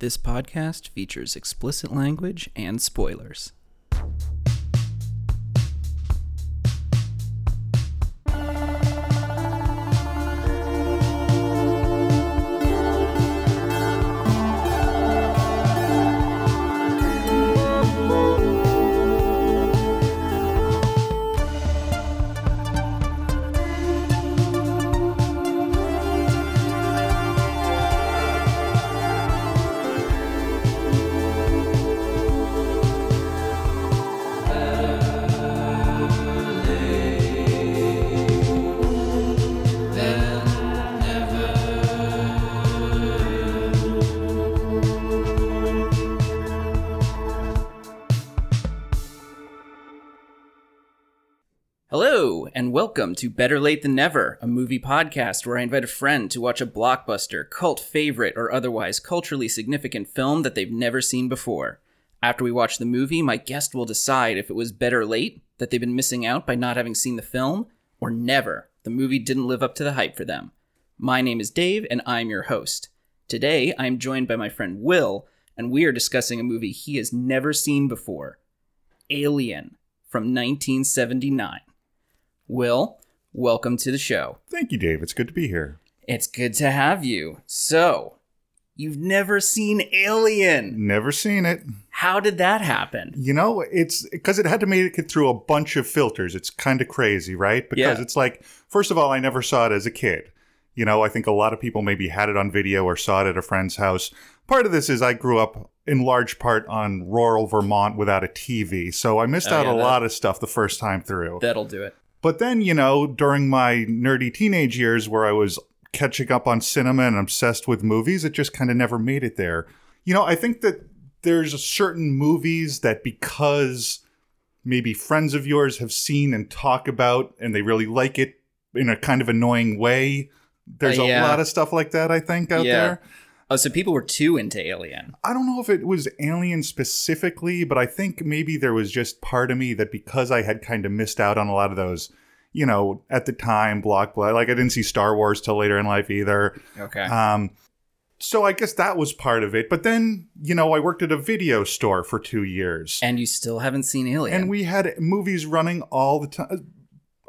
This podcast features explicit language and spoilers. To Better Late Than Never, a movie podcast where I invite a friend to watch a blockbuster, cult favorite, or otherwise culturally significant film that they've never seen before. After we watch the movie, my guest will decide if it was better late, that they've been missing out by not having seen the film, or never, the movie didn't live up to the hype for them. My name is Dave, and I'm your host. Today, I am joined by my friend Will, and we are discussing a movie he has never seen before Alien from 1979. Will, welcome to the show. Thank you, Dave. It's good to be here. It's good to have you. So, you've never seen Alien. Never seen it. How did that happen? You know, it's because it had to make it through a bunch of filters. It's kind of crazy, right? Because Yeah. it's like, first of all, I never saw it as a kid. You know, I think a lot of people maybe had it on video or saw it at a friend's house. Part of this is I grew up in large part on rural Vermont without a TV, so I missed Oh, out yeah, a that- lot of stuff the first time through. That'll do it. But then, you know, during my nerdy teenage years where I was catching up on cinema and obsessed with movies, it just kind of never made it there. You know, I think that there's certain movies that because maybe friends of yours have seen and talk about and they really like it in a kind of annoying way. There's Uh, yeah. a lot of stuff like that, I think, out Yeah. there. Oh, so people were too into Alien. I don't know if it was Alien specifically, but I think maybe there was just part of me that because I had kind of missed out on a lot of those, you know, at the time, block like I didn't see Star Wars till later in life either. Okay. Um, so I guess that was part of it. But then, you know, I worked at a video store for two years, and you still haven't seen Alien. and we had movies running all the time,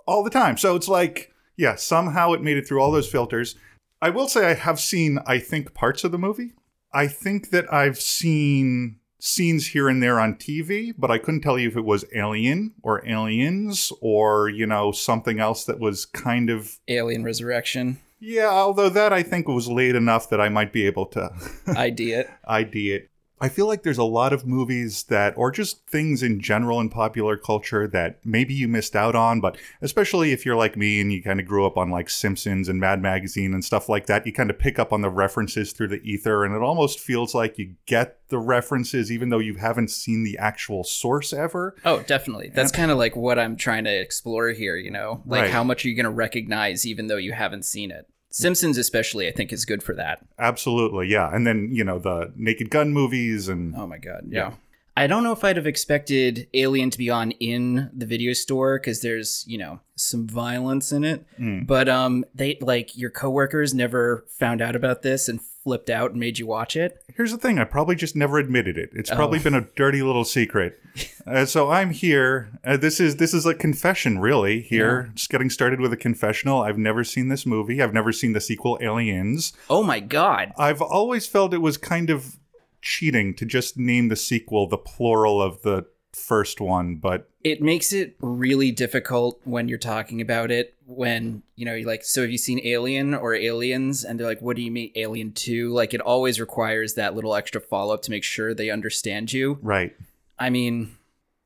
all the time. So it's like, yeah, somehow it made it through all those filters. I will say I have seen, I think, parts of the movie. I think that I've seen scenes here and there on TV, but I couldn't tell you if it was Alien or Aliens or, you know, something else that was kind of. Alien Resurrection. Yeah, although that I think was late enough that I might be able to ID it. ID it. I feel like there's a lot of movies that, or just things in general in popular culture that maybe you missed out on, but especially if you're like me and you kind of grew up on like Simpsons and Mad Magazine and stuff like that, you kind of pick up on the references through the ether, and it almost feels like you get the references even though you haven't seen the actual source ever. Oh, definitely. That's kind of like what I'm trying to explore here, you know? Like Right. how much are you going to recognize even though you haven't seen it? Simpsons especially I think is good for that. Absolutely, yeah. And then, you know, the Naked Gun movies and Oh my god. Yeah. Yeah. I don't know if I'd have expected Alien to be on in the video store because there's, you know, some violence in it. Mm. But um they like your coworkers never found out about this and flipped out and made you watch it. Here's the thing: I probably just never admitted it. It's Oh. probably been a dirty little secret. uh, so I'm here. Uh, this is this is a confession, really. Here, just getting started with a confessional. I've never seen this movie. I've never seen the sequel, Aliens. Oh my god. I've always felt it was kind of cheating to just name the sequel the plural of the first one, but It makes it really difficult when you're talking about it when, you know, you're like, so have you seen Alien or Aliens? And they're like, what do you mean Alien 2? Like it always requires that little extra follow-up to make sure they understand you. right. I mean,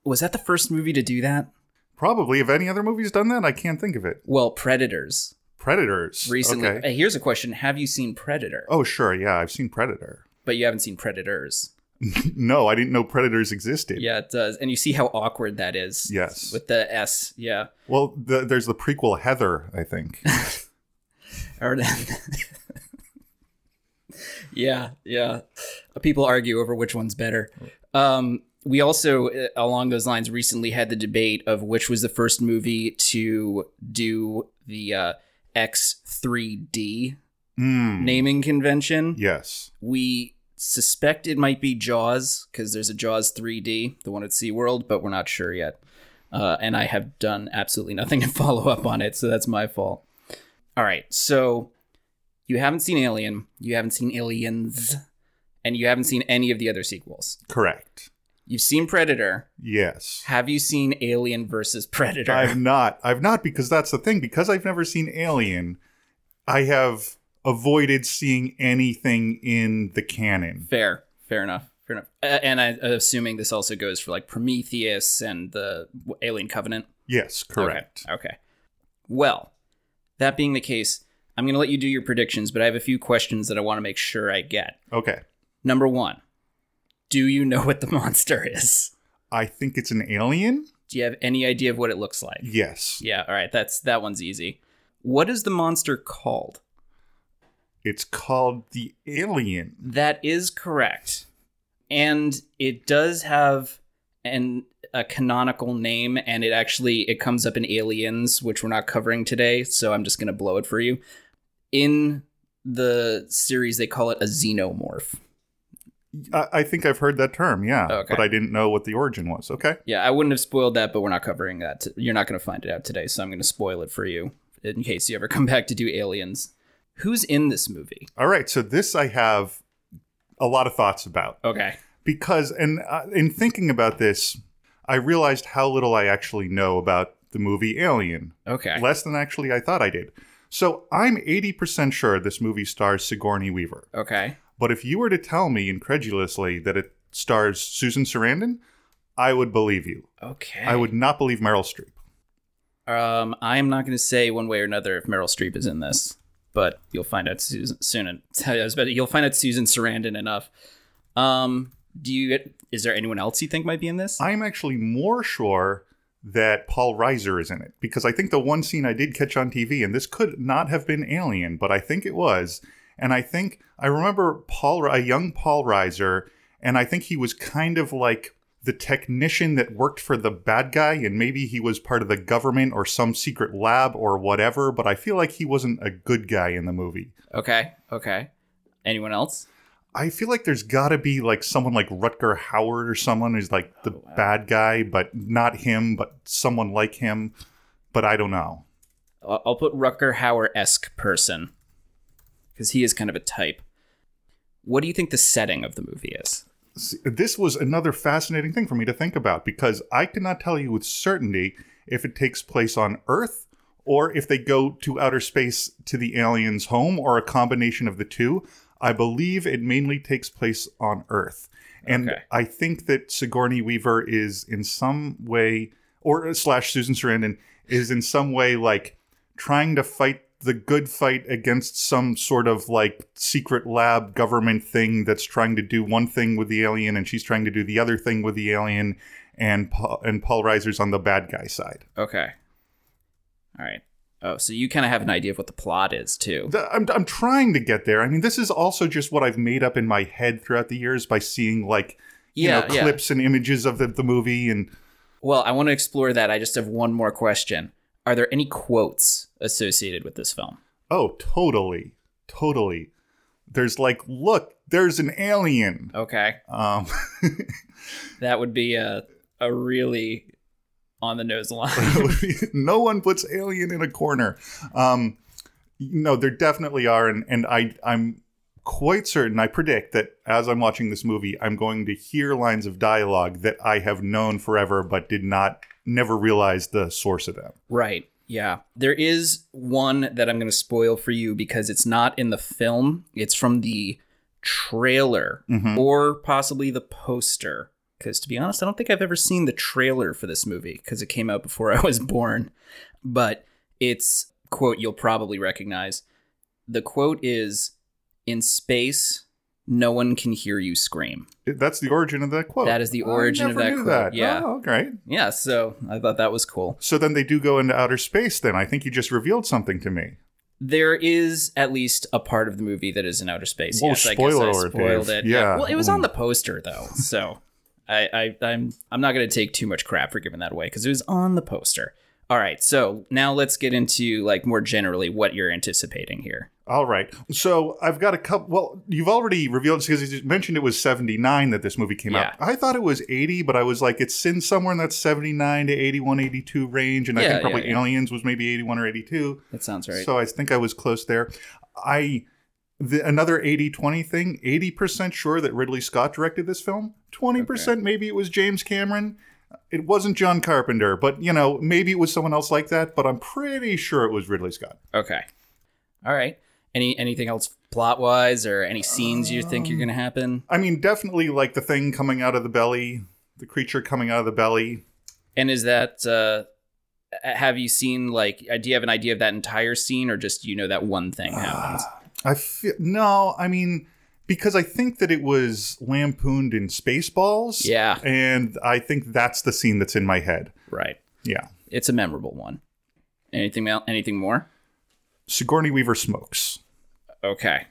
was that the first movie to do that? Probably. Have any other movies done that? I can't think of it. Well, Predators. Predators. Recently. Okay. Here's a question. Have you seen Predator? Oh, sure. Yeah, I've seen Predator. But you haven't seen Predators. no, I didn't know Predators existed. Yeah, it does. And you see how awkward that is. Yes. With the S. Yeah. Well, the, there's the prequel Heather, I think. Yeah, yeah. People argue over which one's better. Um, we also, uh, along those lines, recently had the debate of which was the first movie to do the uh, X3D Mm, naming convention. Yes. We suspect it might be Jaws because there's a Jaws 3D, the one at SeaWorld, but we're not sure yet. Uh, and I have done absolutely nothing to follow up on it, so that's my fault. All right, so you haven't seen Alien, you haven't seen Aliens, and you haven't seen any of the other sequels. Correct. You've seen Predator. Yes. Have you seen Alien versus Predator? I've not. I've not because that's the thing. Because I've never seen Alien, I have avoided seeing anything in the canon. Fair, fair enough. Fair enough. Uh, and I'm assuming this also goes for like Prometheus and the Alien Covenant. Yes, correct. Okay. okay. Well, that being the case, I'm going to let you do your predictions, but I have a few questions that I want to make sure I get. Okay. Number one, do you know what the monster is? I think it's an alien. Do you have any idea of what it looks like? Yes. Yeah. All right. That's that one's easy. What is the monster called? It's called the alien. That is correct, and it does have an a canonical name, and it actually it comes up in Aliens, which we're not covering today. So I'm just gonna blow it for you. In the series, they call it a xenomorph. I, I think I've heard that term, yeah, Okay. but I didn't know what the origin was. Okay. Yeah, I wouldn't have spoiled that, but we're not covering that. You're not going to find it out today, so I'm going to spoil it for you in case you ever come back to do Aliens. Who's in this movie? All right. So this I have a lot of thoughts about Okay. because, and uh, in thinking about this, I realized how little I actually know about the movie Alien. Okay. Less than actually I thought I did. So I'm 80% sure this movie stars Sigourney Weaver. Okay. But if you were to tell me incredulously that it stars Susan Sarandon, I would believe you. Okay. I would not believe Meryl Streep. Um, I am not going to say one way or another if Meryl Streep is in this, but you'll find out Susan, soon. To- You'll find out Susan Sarandon enough. Um, do you? Is there anyone else you think might be in this? I'm actually more sure that Paul Reiser is in it because I think the one scene I did catch on TV, and this could not have been Alien, but I think it was. And I think I remember Paul, a young Paul Reiser, and I think he was kind of like the technician that worked for the bad guy, and maybe he was part of the government or some secret lab or whatever. But I feel like he wasn't a good guy in the movie. Okay. Okay. Anyone else? I feel like there's got to be like someone like Rutger Hauer or someone who's like the oh, bad guy, but not him, but someone like him. But I don't know. I'll I'll put Rutger Hauer esque person because he is kind of a type. What do you think the setting of the movie is? This was another fascinating thing for me to think about because I cannot tell you with certainty if it takes place on Earth or if they go to outer space to the aliens' home or a combination of the two. I believe it mainly takes place on Earth. And Okay. I think that Sigourney Weaver is in some way, or slash Susan Sarandon, is in some way like trying to fight the good fight against some sort of like secret lab government thing that's trying to do one thing with the alien and she's trying to do the other thing with the alien and Paul, and Paul Reiser's on the bad guy side. Okay. All right. Oh, so you kind of have an idea of what the plot is too. I'm, I'm trying to get there. I mean, this is also just what I've made up in my head throughout the years by seeing like you Yeah, know yeah. clips and images of the, the movie and Well, I want to explore that. I just have one more question. Are there any quotes associated with this film? oh, totally, totally. There's like, look, there's an alien. Okay. Um, That would be a a really on the nose line. no one puts alien in a corner. Um, no, there definitely are, and and I I'm quite certain. I predict that as I'm watching this movie, I'm going to hear lines of dialogue that I have known forever, but did not never realize the source of them. Right. Yeah. There is one that I'm going to spoil for you because it's not in the film. It's from the trailer Mhm. or possibly the poster. Because to be honest, I don't think I've ever seen the trailer for this movie because it came out before I was born. But it's quote you'll probably recognize. The quote is in space, no one can hear you scream. That's the origin of that quote. That is the origin I of that quote. Yeah. Oh, great. Yeah, so I thought that was cool. So then they do go into outer space. Then I think you just revealed something to me. There is at least a part of the movie that is in outer space. Whoa, yes, I spoiler guess I alert, spoiled Dave. it. Yeah. Well, it was on the poster though, so I, I I'm I'm not gonna take too much crap for giving that away because it was on the poster. All right, so now let's get into like more generally what you're anticipating here. All right. So I've got a couple. Well, you've already revealed because you mentioned it was 79 that this movie came out. I thought it was 80, but I was like, it's in somewhere in that 79 to 81, 82 range. And I think probably yeah, yeah. Aliens was maybe 81 or 82. That sounds right. So I think I was close there. I. The, another 80 20 thing 80% sure that Ridley Scott directed this film. 20% maybe it was James Cameron. It wasn't John Carpenter, but you know, maybe it was someone else like that, but I'm pretty sure it was Ridley Scott. okay. All right. Any anything else plot wise or any scenes you think Um, are gonna happen? I mean, definitely like the thing coming out of the belly, the creature coming out of the belly. And is that uh have you seen like uh, do you have an idea of that entire scene or just you know that one thing happens? I feel no, I mean because I think that it was lampooned in Spaceballs. Yeah. and I think that's the scene that's in my head. Right. Yeah, It's a memorable one. Anything else? Anything more? Sigourney Weaver smokes, Okay.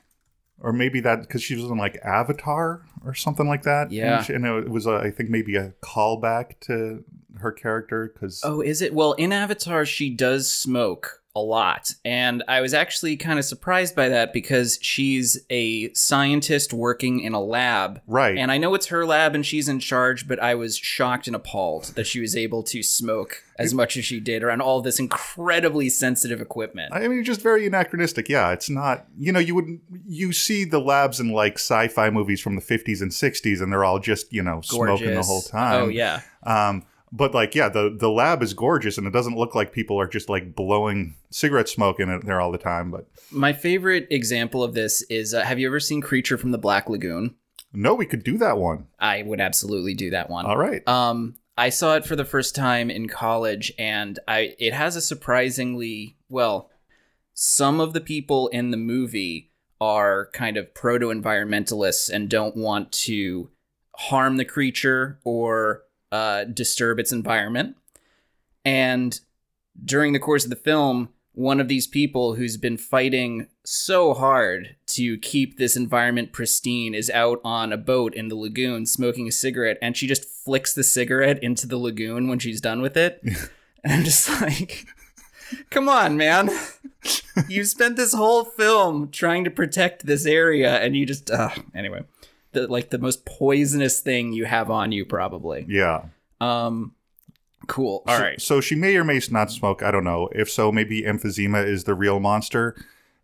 or maybe that because she was in like Avatar or something like that. Yeah. and, she, and it was a, I think maybe a callback to her character because Oh, is it? Well, in Avatar, she does smoke a lot. And I was actually kind of surprised by that because she's a scientist working in a lab. right. And I know it's her lab and she's in charge, but I was shocked and appalled that she was able to smoke as much as she did around all this incredibly sensitive equipment. I mean, just very anachronistic. Yeah, it's not. You know, you would you see the labs in like sci-fi movies from the 50s and 60s, and they're all just you know smoking the whole time. Oh, yeah. Um, but like, yeah, the the lab is gorgeous, and it doesn't look like people are just like blowing cigarette smoke in it there all the time. But My favorite example of this is uh, have you ever seen Creature from the Black Lagoon? no, we could do that one. I would absolutely do that one. All right. Um, I saw it for the first time in college, and I it has a surprisingly well. Some of the people in the movie are kind of proto environmentalists and don't want to harm the creature or uh, disturb its environment. And during the course of the film, one of these people who's been fighting so hard to keep this environment pristine is out on a boat in the lagoon smoking a cigarette, and she just flicks the cigarette into the lagoon when she's done with it. and I'm just like, come on, man. you spent this whole film trying to protect this area, and you just, uh, anyway. The, like the most poisonous thing you have on you, probably. Yeah. Um, cool. All so, right. So she may or may not smoke. I don't know. If so, maybe emphysema is the real monster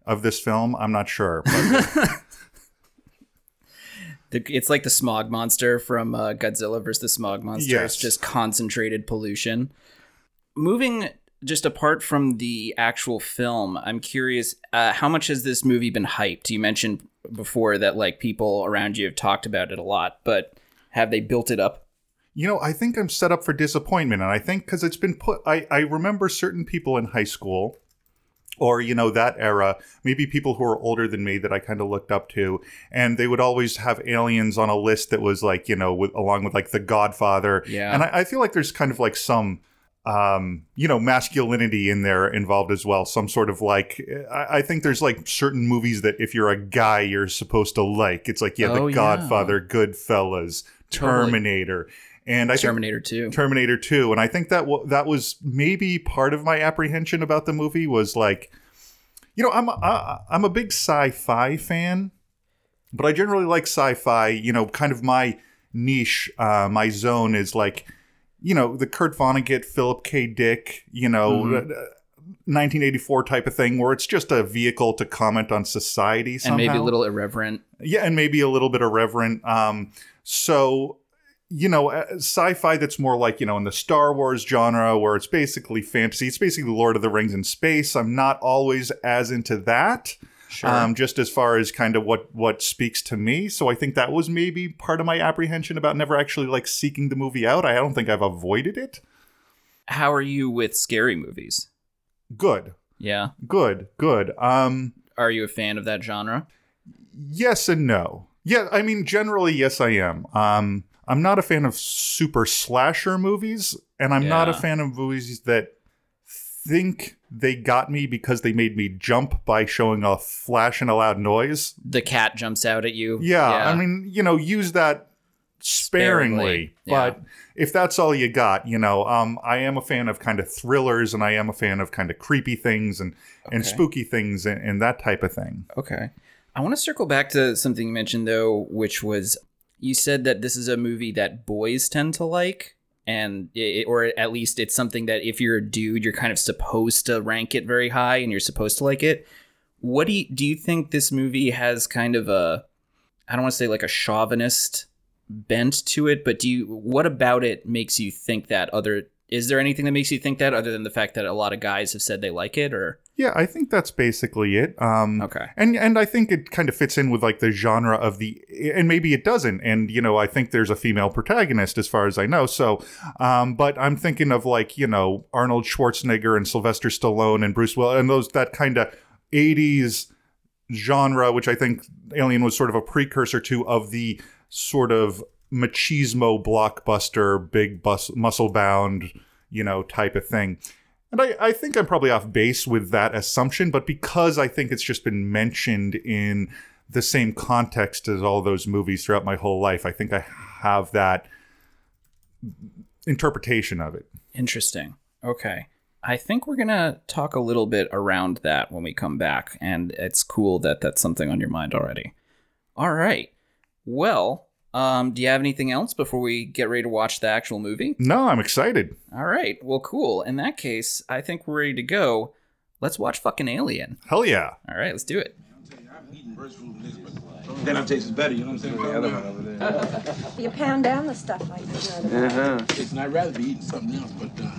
of this film. I'm not sure. But The, it's like the smog monster from uh, Godzilla versus the smog monster. Yes. It's just concentrated pollution. Moving just apart from the actual film, I'm curious uh, how much has this movie been hyped? You mentioned before that like people around you have talked about it a lot, but have they built it up? You know, I think I'm set up for disappointment. And I think because it's been put, I, I remember certain people in high school or, you know, that era, maybe people who are older than me that I kind of looked up to. And they would always have aliens on a list that was like, you know, with, along with like The Godfather. Yeah. And I, I feel like there's kind of like some. Um, you know, masculinity in there involved as well. Some sort of like, I, I think there's like certain movies that if you're a guy, you're supposed to like. It's like, yeah, Oh, The yeah. Godfather, Goodfellas, Totally. Terminator. And I think Terminator 2. Terminator 2 and I think that w- that was maybe part of my apprehension about the movie was like you know I'm a, I'm a big sci-fi fan but I generally like sci-fi you know kind of my niche uh, my zone is like you know the Kurt Vonnegut Philip K Dick you know Mhm. uh, 1984 type of thing where it's just a vehicle to comment on society and maybe a little irreverent. yeah, and maybe a little bit irreverent. Um, so you know, uh, sci-fi that's more like you know in the Star Wars genre, where it's basically fantasy. It's basically Lord of the Rings in space. I'm not always as into that. Sure. Um, just as far as kind of what what speaks to me. So I think that was maybe part of my apprehension about never actually like seeking the movie out. I don't think I've avoided it. How are you with scary movies? Good, Yeah. good, good. Um, Are you a fan of that genre? yes and no. Yeah, I mean, generally, yes, I am. Um, I'm not a fan of super slasher movies, and I'm not a fan of movies that think they got me because they made me jump by showing a flash and a loud noise. The cat jumps out at you. Yeah, I mean, you know, use that sparingly. Sparingly, yeah. But if that's all you got, you know, um, I am a fan of kind of thrillers, and I am a fan of kind of creepy things and and spooky things and, and that type of thing. Okay. I want to circle back to something you mentioned though, which was you said that this is a movie that boys tend to like, and it, or at least it's something that if you're a dude, you're kind of supposed to rank it very high, and you're supposed to like it. What do you, do you think this movie has kind of a I don't want to say like a chauvinist bent to it, but do you what about it makes you think that other is there anything that makes you think that other than the fact that a lot of guys have said they like it or Yeah, I think that's basically it. Um, okay. and and I think it kind of fits in with like the genre of the and maybe it doesn't and you know I think there's a female protagonist as far as I know so um but I'm thinking of like you know Arnold Schwarzenegger and Sylvester Stallone and Bruce Willis and those that kind of 80s genre which I think Alien was sort of a precursor to of the sort of machismo blockbuster big bus muscle bound you know type of thing and I, I think I'm probably off base with that assumption, but because I think it's just been mentioned in the same context as all those movies throughout my whole life, I think I have that interpretation of it. Interesting. Okay. I think we're going to talk a little bit around that when we come back, and it's cool that that's something on your mind already. All right. Well, um, do you have anything else before we get ready to watch the actual movie? No, I'm excited. All right. Well, cool. In that case, I think we're ready to go. Let's watch fucking Alien. Hell yeah. All right, let's do it. Then I taste better, you know what I'm saying? The other one over there. You pound down the stuff like this. Uh-huh. Listen, I'd rather be eating something else, but uh,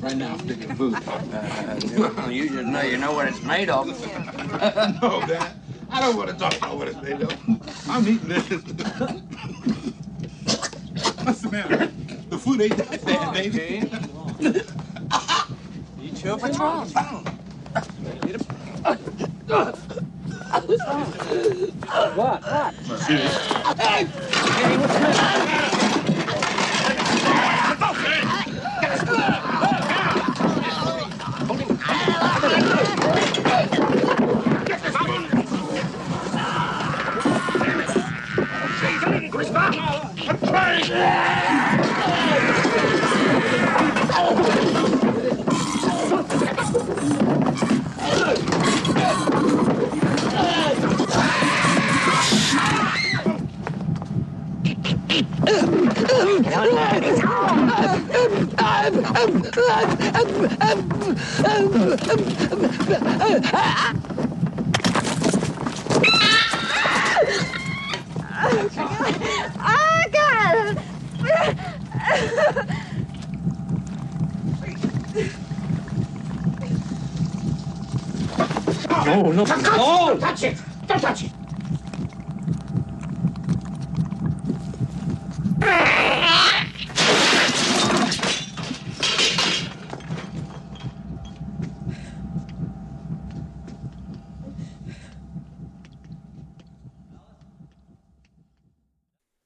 right now I'm picking food. you just know you know what it's made of. no, Dad. I don't want to talk about what it's made of. I'm eating this. What's the matter? The food ain't that bad, baby. You chill. For tomorrow. What? What? Hey, what's wrong? Oh, Oh, God!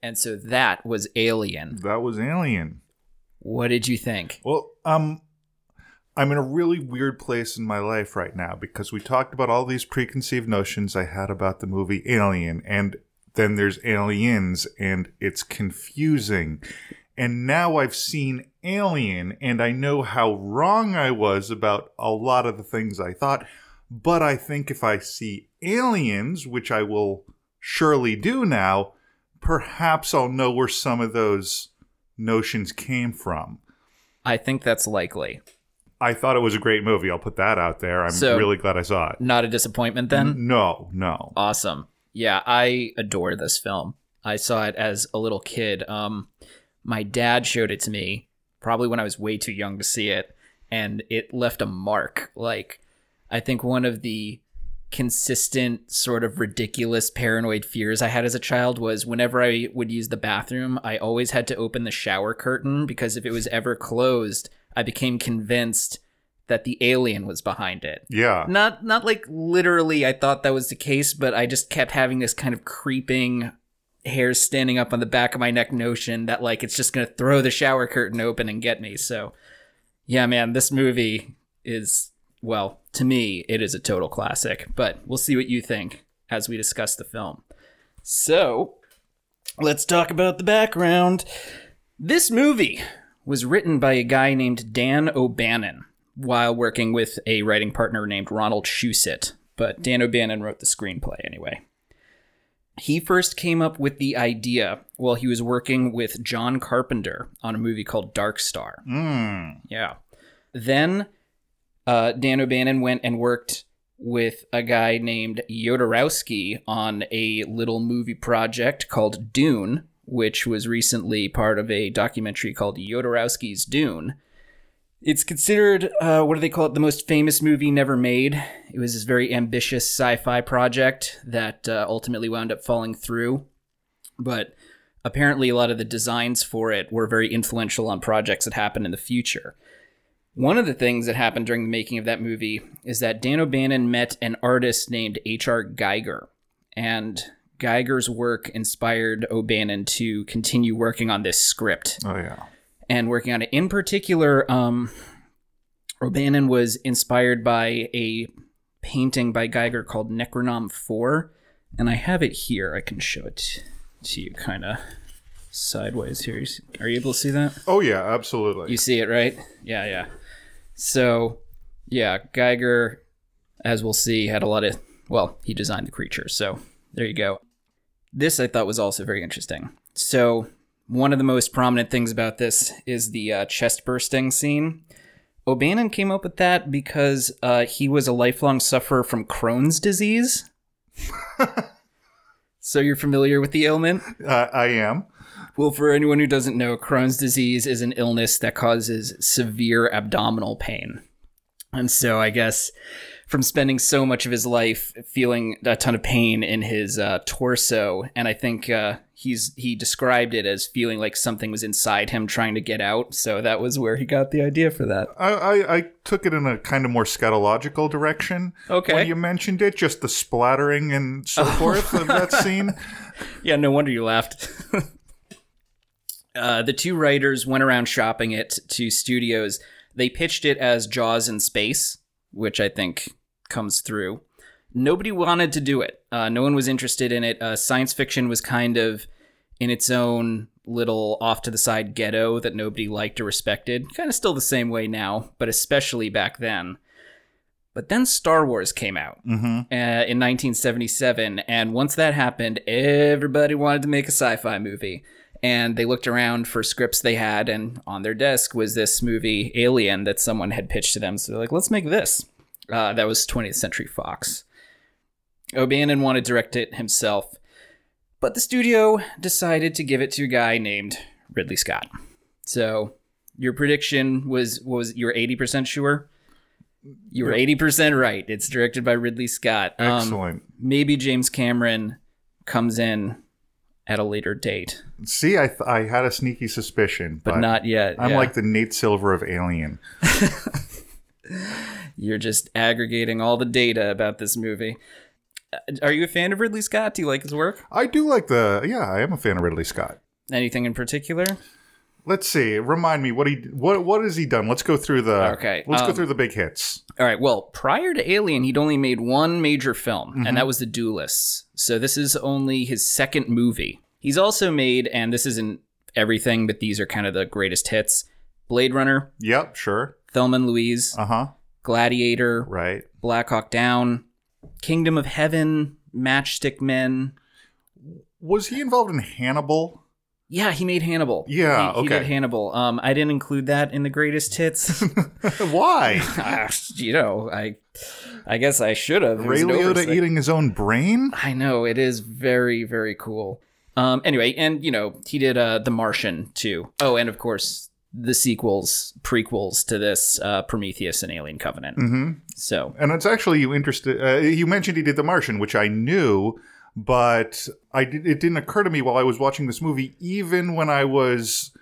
And so that was Alien. That was Alien. What did you think? Well, um, I'm in a really weird place in my life right now because we talked about all these preconceived notions I had about the movie Alien, and then there's Aliens, and it's confusing. And now I've seen Alien, and I know how wrong I was about a lot of the things I thought. But I think if I see Aliens, which I will surely do now, perhaps I'll know where some of those notions came from. I think that's likely. I thought it was a great movie. I'll put that out there. I'm So- really glad I saw it. Not a disappointment then? No, no. Awesome. Yeah, I adore this film. I saw it as a little kid. Um, my dad showed it to me, probably when I was way too young to see it, and it left a mark. Like, I think one of the consistent, sort of ridiculous paranoid fears I had as a child was whenever I would use the bathroom, I always had to open the shower curtain because if it was ever closed, I became convinced that the alien was behind it Yeah. not not like literally i thought that was the case but i just kept having this kind of creeping hairs standing up on the back of my neck notion that like it's just gonna throw the shower curtain open and get me so yeah man this movie is well to me it is a total classic but we'll see what you think as we discuss the film so let's talk about the background. This movie was written by a guy named Dan O'Bannon while working with a writing partner named Ronald Shusett, but Dan O'Bannon wrote the screenplay anyway. He first came up with the idea while he was working with John Carpenter on a movie called Dark Star. Mm. Yeah. Then uh, Dan O'Bannon went and worked with a guy named Jodorowsky on a little movie project called Dune, which was recently part of a documentary called Jodorowsky's Dune. It's considered, uh, what do they call it, the most famous movie never made. It was this very ambitious sci fi project that uh, ultimately wound up falling through. But apparently, a lot of the designs for it were very influential on projects that happened in the future. One of the things that happened during the making of that movie is that Dan O'Bannon met an artist named H.R. Giger. And Giger's work inspired O'Bannon to continue working on this script Oh yeah. and working on it. In particular, um, O'Bannon was inspired by a painting by Giger called Necronom 4. And I have it here. I can show it to you kind of sideways here. Are you able to see that? Oh yeah, absolutely. You see it, right? Yeah, yeah. So, yeah, Giger, as we'll see, had a lot of. Well, he designed the creature, so there you go. This I thought was also very interesting. So, one of the most prominent things about this is the uh, chest bursting scene. O'Bannon came up with that because uh, he was a lifelong sufferer from Crohn's disease. so, you're familiar with the ailment? uh, I am. Well, for anyone who doesn't know, Crohn's disease is an illness that causes severe abdominal pain. And so I guess from spending so much of his life feeling a ton of pain in his uh, torso, and I think uh, he's he described it as feeling like something was inside him trying to get out. So that was where he got the idea for that. I, I, I took it in a kind of more scatological direction. Okay. When you mentioned it, just the splattering and so forth of that scene. Yeah, no wonder you laughed. uh, the two writers went around shopping it to studios. They pitched it as Jaws in space, which I think comes through. Nobody wanted to do it. Uh, no one was interested in it. Uh, science fiction was kind of in its own little off to the side ghetto that nobody liked or respected. Kind of still the same way now, but especially back then. But then Star Wars came out hmm uh, in 1977, and once that happened, everybody wanted to make a sci-fi movie. And they looked around for scripts they had, and on their desk was this movie Alien that someone had pitched to them. So they're like, "Let's make this." Uh, that was 20th Century Fox. O'Bannon wanted to direct it himself, but the studio decided to give it to a guy named Ridley Scott. So your prediction was was you were 80% sure? You were 80% right. It's directed by Ridley Scott. Um, Excellent. maybe James Cameron comes in at a later date, See, I, th- I had a sneaky suspicion, but, not yet. I'm yeah. like the Nate Silver of Alien. You're just aggregating all the data about this movie. Uh, Are you a fan of Ridley Scott? Do you like his work? I do like the. Yeah, I am a fan of Ridley Scott. Anything in particular? Let's see. Remind me what he what what has he done? Let's go through the. Okay, Let's go um, through the big hits. All right. Well, prior to Alien, he'd only made one major film, Mm-hmm. and that was The Duelists. So this is only his second movie. He's also made, and this isn't everything, but these are kind of the greatest hits: Blade Runner, Yep. Sure. Thelma and Louise, Uh huh. Gladiator, Right. Black Hawk Down, Kingdom of Heaven, Matchstick Men. Was he involved in Hannibal? Yeah, he made Hannibal. Yeah, he, he did. Hannibal. Um, I didn't include that in the greatest hits. Why? Ah, you know, I, I guess I should have. Ray Liotta eating his own brain? I know it is very very cool. Um, anyway, and you know he did uh, The Martian too. Oh, and of course the sequels, prequels to this, uh, Prometheus and Alien Covenant. hmm So And it's actually you interested. Uh, you mentioned he did The Martian, which I knew, but I did, it didn't occur to me while I was watching this movie, even when I was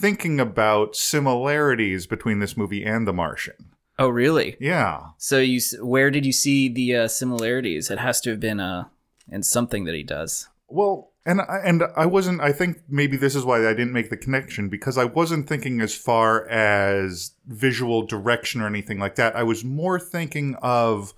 thinking about similarities between this movie and The Martian. oh really? Yeah. So you where did you see the uh, similarities? It has to have been uh, in something that he does. Well, and I, and I wasn't. I think maybe this is why I didn't make the connection because I wasn't thinking as far as visual direction or anything like that. I was more thinking of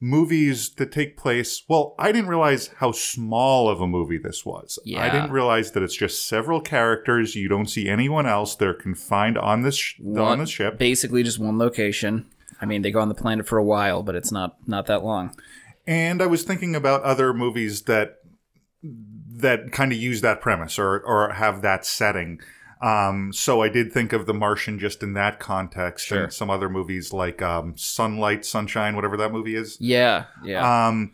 movies that take place. Well, I didn't realize how small of a movie this was. Yeah. I didn't realize that it's just several characters. You don't see anyone else. They're confined on this sh- on One- this ship. Basically, just one location. I mean, they go on the planet for a while, but it's not not that long. And I was thinking about other movies that that kind of use that premise or or have that setting. Um, so I did think of The Martian just in that context, Sure. and some other movies like um, Sunlight, Sunshine, whatever that movie is. Yeah, yeah. Um,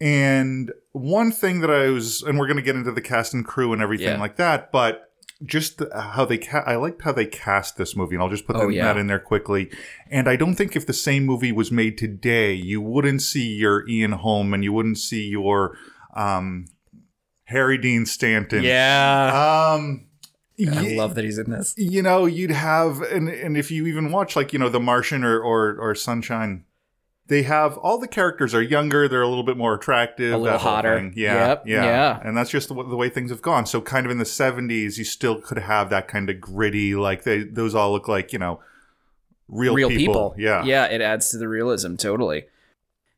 and one thing that I was, and we're going to get into the cast and crew and everything Yeah. like that, but just how they, ca- I liked how they cast this movie, and I'll just put Oh, that, yeah. that in there quickly. And I don't think if the same movie was made today, you wouldn't see your Ian Holm and you wouldn't see your um, Harry Dean Stanton. yeah. Um, I love that he's in this. you know, you'd have, and and if you even watch like you know, The Martian or or, or Sunshine, they have all the characters are younger, they're a little bit more attractive, A little hotter. Yeah, Yep, yeah, yeah. and that's just the, the way things have gone. So, kind of in the '70s, you still could have that kind of gritty, like they those all look like you know, real, Real people. people. Yeah, Yeah, it adds to the realism totally.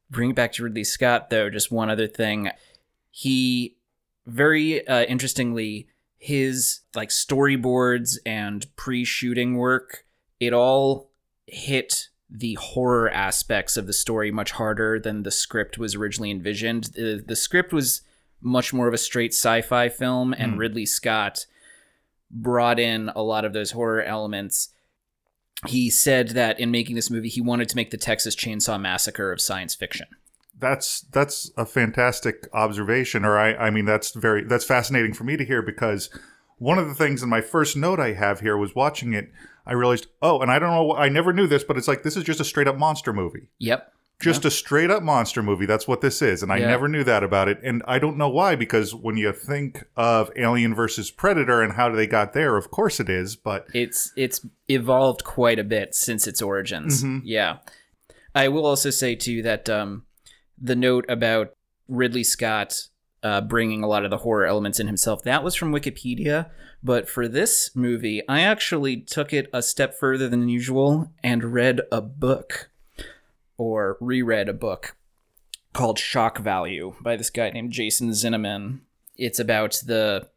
Bring it back to Ridley Scott though, just one other thing. He very uh, interestingly his like storyboards and pre-shooting work, it all hit the horror aspects of the story much harder than the script was originally envisioned. The, the script was much more of a straight sci-fi film and Hmm. Ridley Scott brought in a lot of those horror elements he said that in making this movie, he wanted to make the Texas Chainsaw Massacre of science fiction. That's that's a fantastic observation or I, I mean that's very that's fascinating for me to hear because one of the things in my first note I have here was watching it I realized oh and I don't know I never knew this but it's like this is just a straight up monster movie Yep. just a straight up monster movie that's what this is and I Yeah. never knew that about it and I don't know why because when you think of Alien versus Predator and how they got there of course it is but It's it's evolved quite a bit since its origins. Yeah. I will also say too that um, the note about Ridley Scott uh, bringing a lot of the horror elements in himself that was from Wikipedia. But for this movie, I actually took it a step further than usual and read a book or reread a book called Shock Value by this guy named Jason Zinoman. It's about the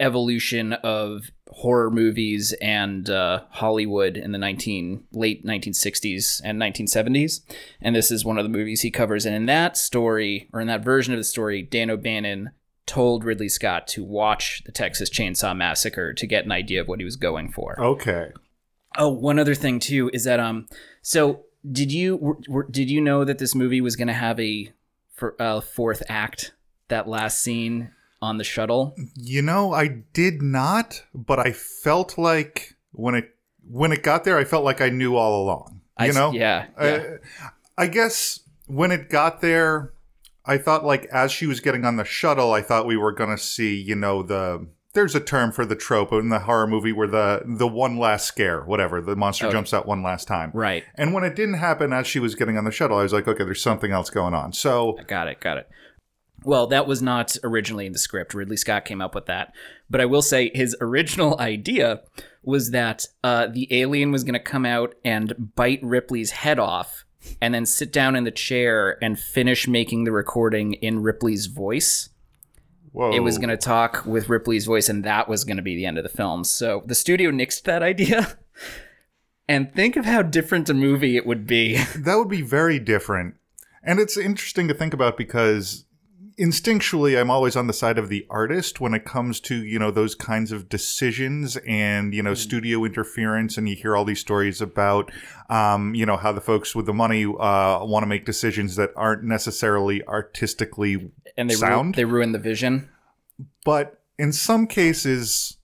evolution of horror movies and uh, Hollywood in the 19 late 1960s and 1970s. And this is one of the movies he covers. And in that story, or in that version of the story, Dan O'Bannon told Ridley Scott to watch the Texas Chainsaw Massacre to get an idea of what he was going for. okay Oh, one other thing too is that um, so did you were, were, did you know that this movie was going to have a for uh, fourth act? That last scene on the shuttle. You know, I did not, but I felt like when it when it got there, I felt like I knew all along. You s- know, yeah, I- yeah. I guess when it got there, I thought like as she was getting on the shuttle, I thought we were gonna see, you know, the there's a term for the trope in the horror movie where the the one last scare, whatever, the monster jumps out one last time. Right. And when it didn't happen as she was getting on the shuttle, I was like, okay, there's something else going on. So I Got it. Got it. Well, that was not originally in the script. Ridley Scott came up with that. But I will say his original idea was that uh, the alien was going to come out and bite Ripley's head off and then sit down in the chair and finish making the recording in Ripley's voice. whoa, It was going to talk with Ripley's voice, and that was going to be the end of the film. So the studio nixed that idea. And think of how different a movie it would be. that would be very different. And it's interesting to think about because instinctually I'm always on the side of the artist when it comes to, you know, those kinds of decisions and, you know, studio interference and you hear all these stories about um, you know, how the folks with the money uh want to make decisions that aren't necessarily artistically And they, ru- sound. they ruined the vision. but in some cases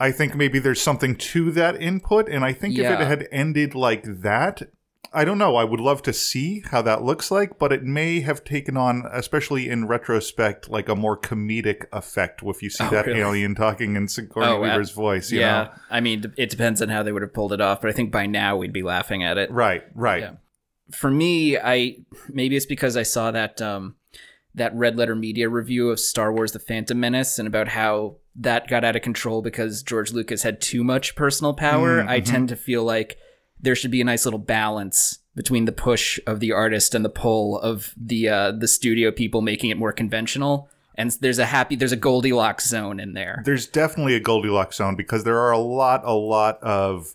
I think maybe there's something to that input and I think if it had ended like that I don't know I would love to see how that looks like but it may have taken on especially in retrospect like a more comedic effect if you see Oh, that really? alien talking in Sigourney Oh, Weaver's voice you yeah, know I mean, it depends on how they would have pulled it off, but I think by now we'd be laughing at it. right right Yeah. For me, I maybe it's because I saw that um, that Red Letter Media review of Star Wars: The Phantom Menace and about how that got out of control because George Lucas had too much personal power. Mm, I mhm. tend to feel like there should be a nice little balance between the push of the artist and the pull of the uh, the studio people making it more conventional. And there's a happy, there's a Goldilocks zone in there. There's definitely a Goldilocks zone because there are a lot, a lot of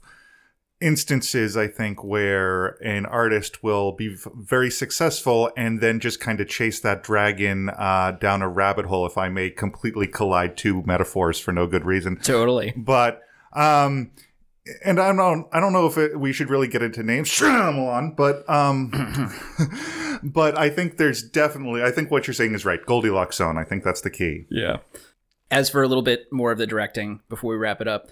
instances, I think, where an artist will be v- very successful and then just kind of chase that dragon uh, down a rabbit hole, if I may completely collide two metaphors for no good reason. Totally. But, um, and I don't, I don't know if it, we should really get into names, Shyamalan, but, um, but I think there's definitely, I think what you're saying is right. Goldilocks zone. I think that's the key. Yeah. As for a little bit more of the directing before we wrap it up,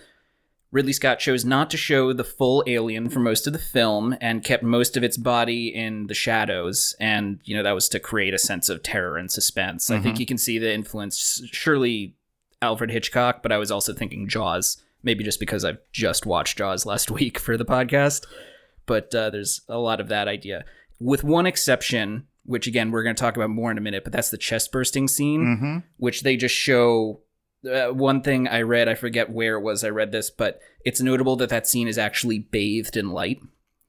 Ridley Scott chose not to show the full alien for most of the film and kept most of its body in the shadows. And, you know, that was to create a sense of terror and suspense. I think you can see the influence, surely Alfred Hitchcock, but I was also thinking Jaws, maybe just because I've just watched Jaws last week for the podcast. But uh, there's a lot of that idea. With one exception, which again, we're going to talk about more in a minute, but that's the chest bursting scene, Mm-hmm. which they just show. Uh, one thing I read, I forget where it was I read this, but it's notable that that scene is actually bathed in light.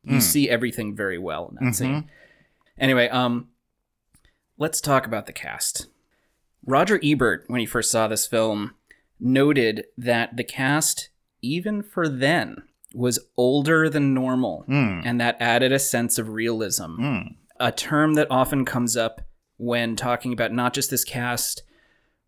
You see everything very well in that scene. Anyway, um, let's talk about the cast. Roger Ebert, when he first saw this film, noted that the cast, even for then, was older than normal, hmm. and that added a sense of realism. Hmm. A term that often comes up when talking about not just this cast,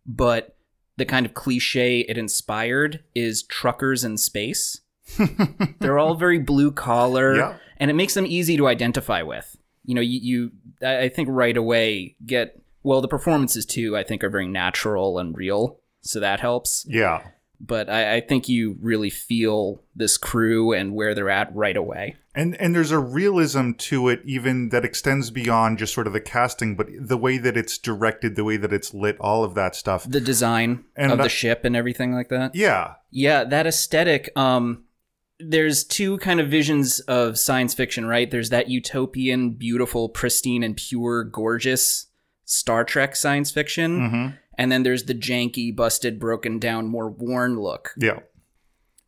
but the kind of cliche it inspired is truckers in space. They're all very blue collar, Yeah. and it makes them easy to identify with. You know, you, you I think right away get well the performances too. I think are very natural and real, so that helps. Yeah. But I, I think you really feel this crew and where they're at right away. And and there's a realism to it even that extends beyond just sort of the casting, but the way that it's directed, the way that it's lit, all of that stuff. The design And of the ship and everything like that. Yeah. Yeah, that aesthetic. Um, there's two kind of visions of science fiction, right? There's that utopian, beautiful, pristine, and pure, gorgeous Star Trek science fiction, and then there's the janky, busted, broken down, more worn look. Yeah.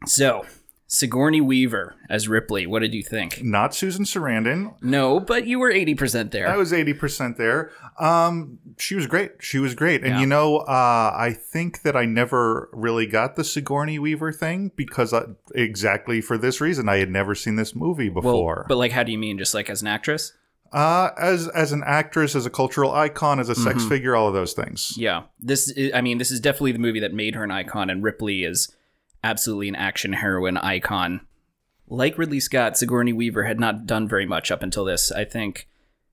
So, Sigourney Weaver as Ripley. What did you think? Not Susan Sarandon. No, but you were eighty percent there. I was 80% there. Um, she was great. She was great. And Yeah. you know, uh, I think that I never really got the Sigourney Weaver thing because I, exactly for this reason, I had never seen this movie well, before. but like, how do you mean? Just like as an actress? Uh, as as an actress, as a cultural icon, as a sex figure, all of those things. Yeah, this. Is, I mean, this is definitely the movie that made her an icon, and Ripley is absolutely an action heroine icon. Like Ridley Scott, Sigourney Weaver had not done very much up until this. I think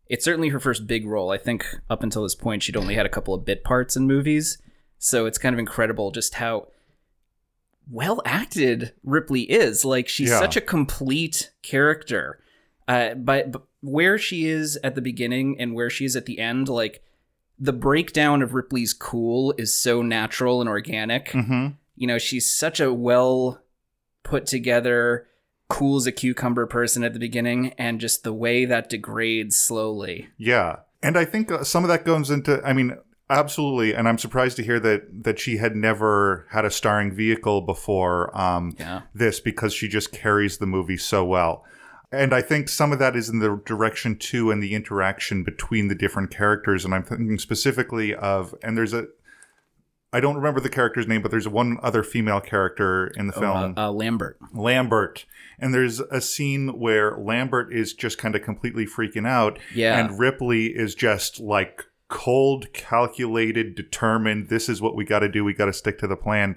it's certainly her first big role. I think up until this point, she'd only had a couple of bit parts in movies, so it's kind of incredible just how well acted Ripley is. Like she's Yeah. such a complete character. Uh, but, but where she is at the beginning and where she is at the end, like the breakdown of Ripley's cool is so natural and organic. Mm-hmm. You know, she's such a well put together, cool as a cucumber person at the beginning, and just the way that degrades slowly. Yeah, and I think uh, some of that goes into. I mean, absolutely. And I'm surprised to hear that that she had never had a starring vehicle before um, Yeah. this because she just carries the movie so well. And I think some of that is in the direction too, and the interaction between the different characters. And I'm thinking specifically of, and there's a, I don't remember the character's name, but there's one other female character in the film. Uh, uh, Lambert. Lambert. And there's a scene where Lambert is just kind of completely freaking out. Yeah. And Ripley is just like cold, calculated, determined. This is what we got to do. We got to stick to the plan.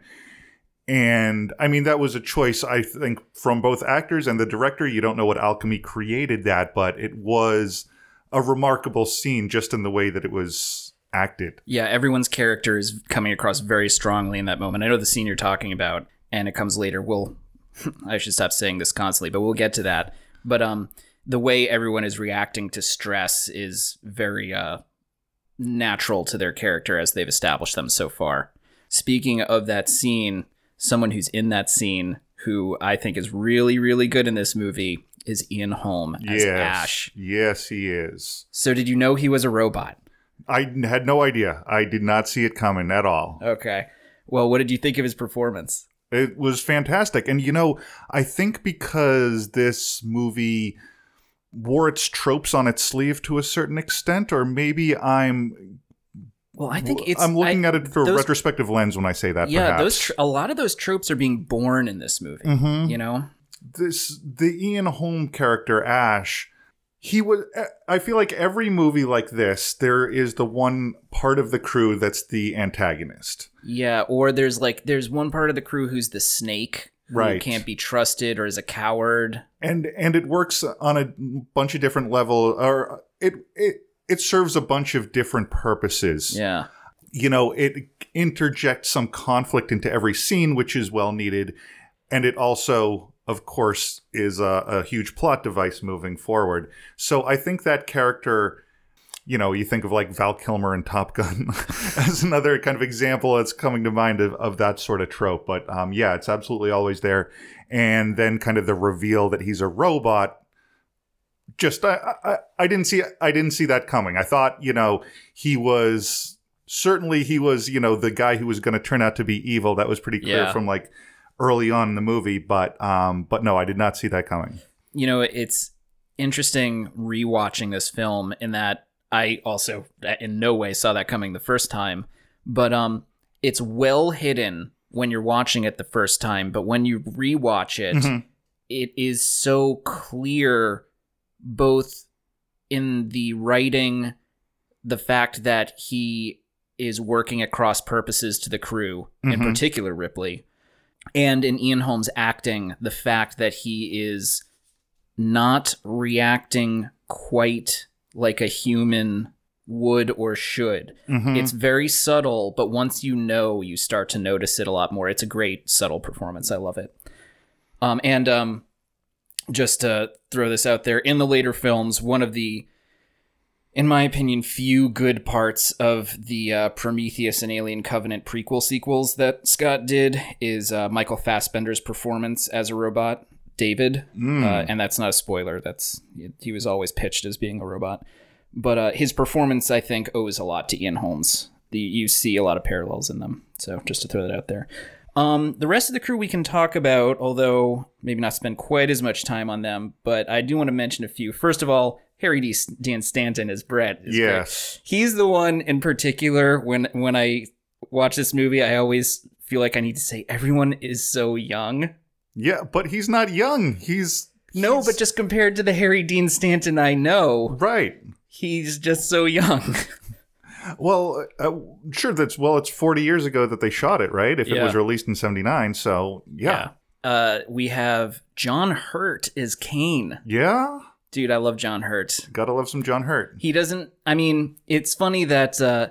And I mean, that was a choice, I think, from both actors and the director. You don't know what alchemy created that, but it was a remarkable scene just in the way that it was acted. Yeah, everyone's character is coming across very strongly in that moment. I know the scene you're talking about, and it comes later. We'll, I should stop saying this constantly, but we'll get to that. But um, the way everyone is reacting to stress is very uh natural to their character as they've established them so far. Speaking of that scene, someone who's in that scene who I think is really, really good in this movie is Ian Holm as yes. Ash. Yes, he is. So did you know he was a robot? I had no idea. I did not see it coming at all. Okay. Well, what did you think of his performance? It was fantastic. And you know, I think because this movie wore its tropes on its sleeve to a certain extent, or maybe I'm Well, I think it's. I'm looking I- at it through a retrospective lens when I say that. Yeah, perhaps. those tr- a lot of those tropes are being born in this movie. Mm-hmm. You know, this the Ian Holm character Ash. He was. I feel like every movie like this, there is the one part of the crew that's the antagonist. yeah. Or there's like there's one part of the crew who's the snake, who Right. Can't be trusted or is a coward. and and it works on a bunch of different level or it it it serves a bunch of different purposes. Yeah, you know it interjects some conflict into every scene which is well needed. And it also of course is a, a huge plot device moving forward. So i think that character you know you think of like val kilmer in top gun as another kind of example that's coming to mind of, of that sort of trope. But um, yeah it's absolutely always there. And then kind of the reveal that he's a robot just I, I I didn't see I didn't see that coming. I thought you know he was certainly he was you know the guy who was going to turn out to be evil. That was pretty clear Yeah. from like early on in the movie. But um but no, I did not see that coming. you know, it's interesting rewatching this film in that I also in no way saw that coming the first time, but um, it's well hidden when you're watching it the first time, but when you rewatch it, Mhm. it is so clear both in the writing the fact that he is working at cross purposes to the crew in Mhm. particular ripley and in ian Holm's acting the fact that he is not reacting quite like a human would or should Mhm. it's very subtle, but once you know, you start to notice it a lot more. It's a great subtle performance. I love it. Um, and um, just to throw this out there, in the later films, one of the, in my opinion, few good parts of the uh, Prometheus and Alien Covenant prequel sequels that Scott did is uh, Michael Fassbender's performance as a robot, David. Mm. Uh, and that's not a spoiler. That's he was always pitched as being a robot but uh, his performance I think owes a lot to Ian Holmes. The, you see a lot of parallels in them. So just to throw that out there. Um, the rest of the crew we can talk about, although maybe not spend quite as much time on them. But I do want to mention a few. First of all, Harry D. Dean Stanton as Brett. Is great. yes. he's the one in particular. When when I watch this movie, I always feel like I need to say everyone is so young. Yeah, but he's not young. He's No, he's- but just compared to the Harry Dean Stanton I know, right. he's just so young. Well, uh, sure. That's well. It's forty years ago that they shot it, right? If it was released in seventy nine, so yeah, Uh, we have John Hurt as Kane. yeah. Dude, I love John Hurt. Gotta love some John Hurt. He doesn't. I mean, it's funny that uh,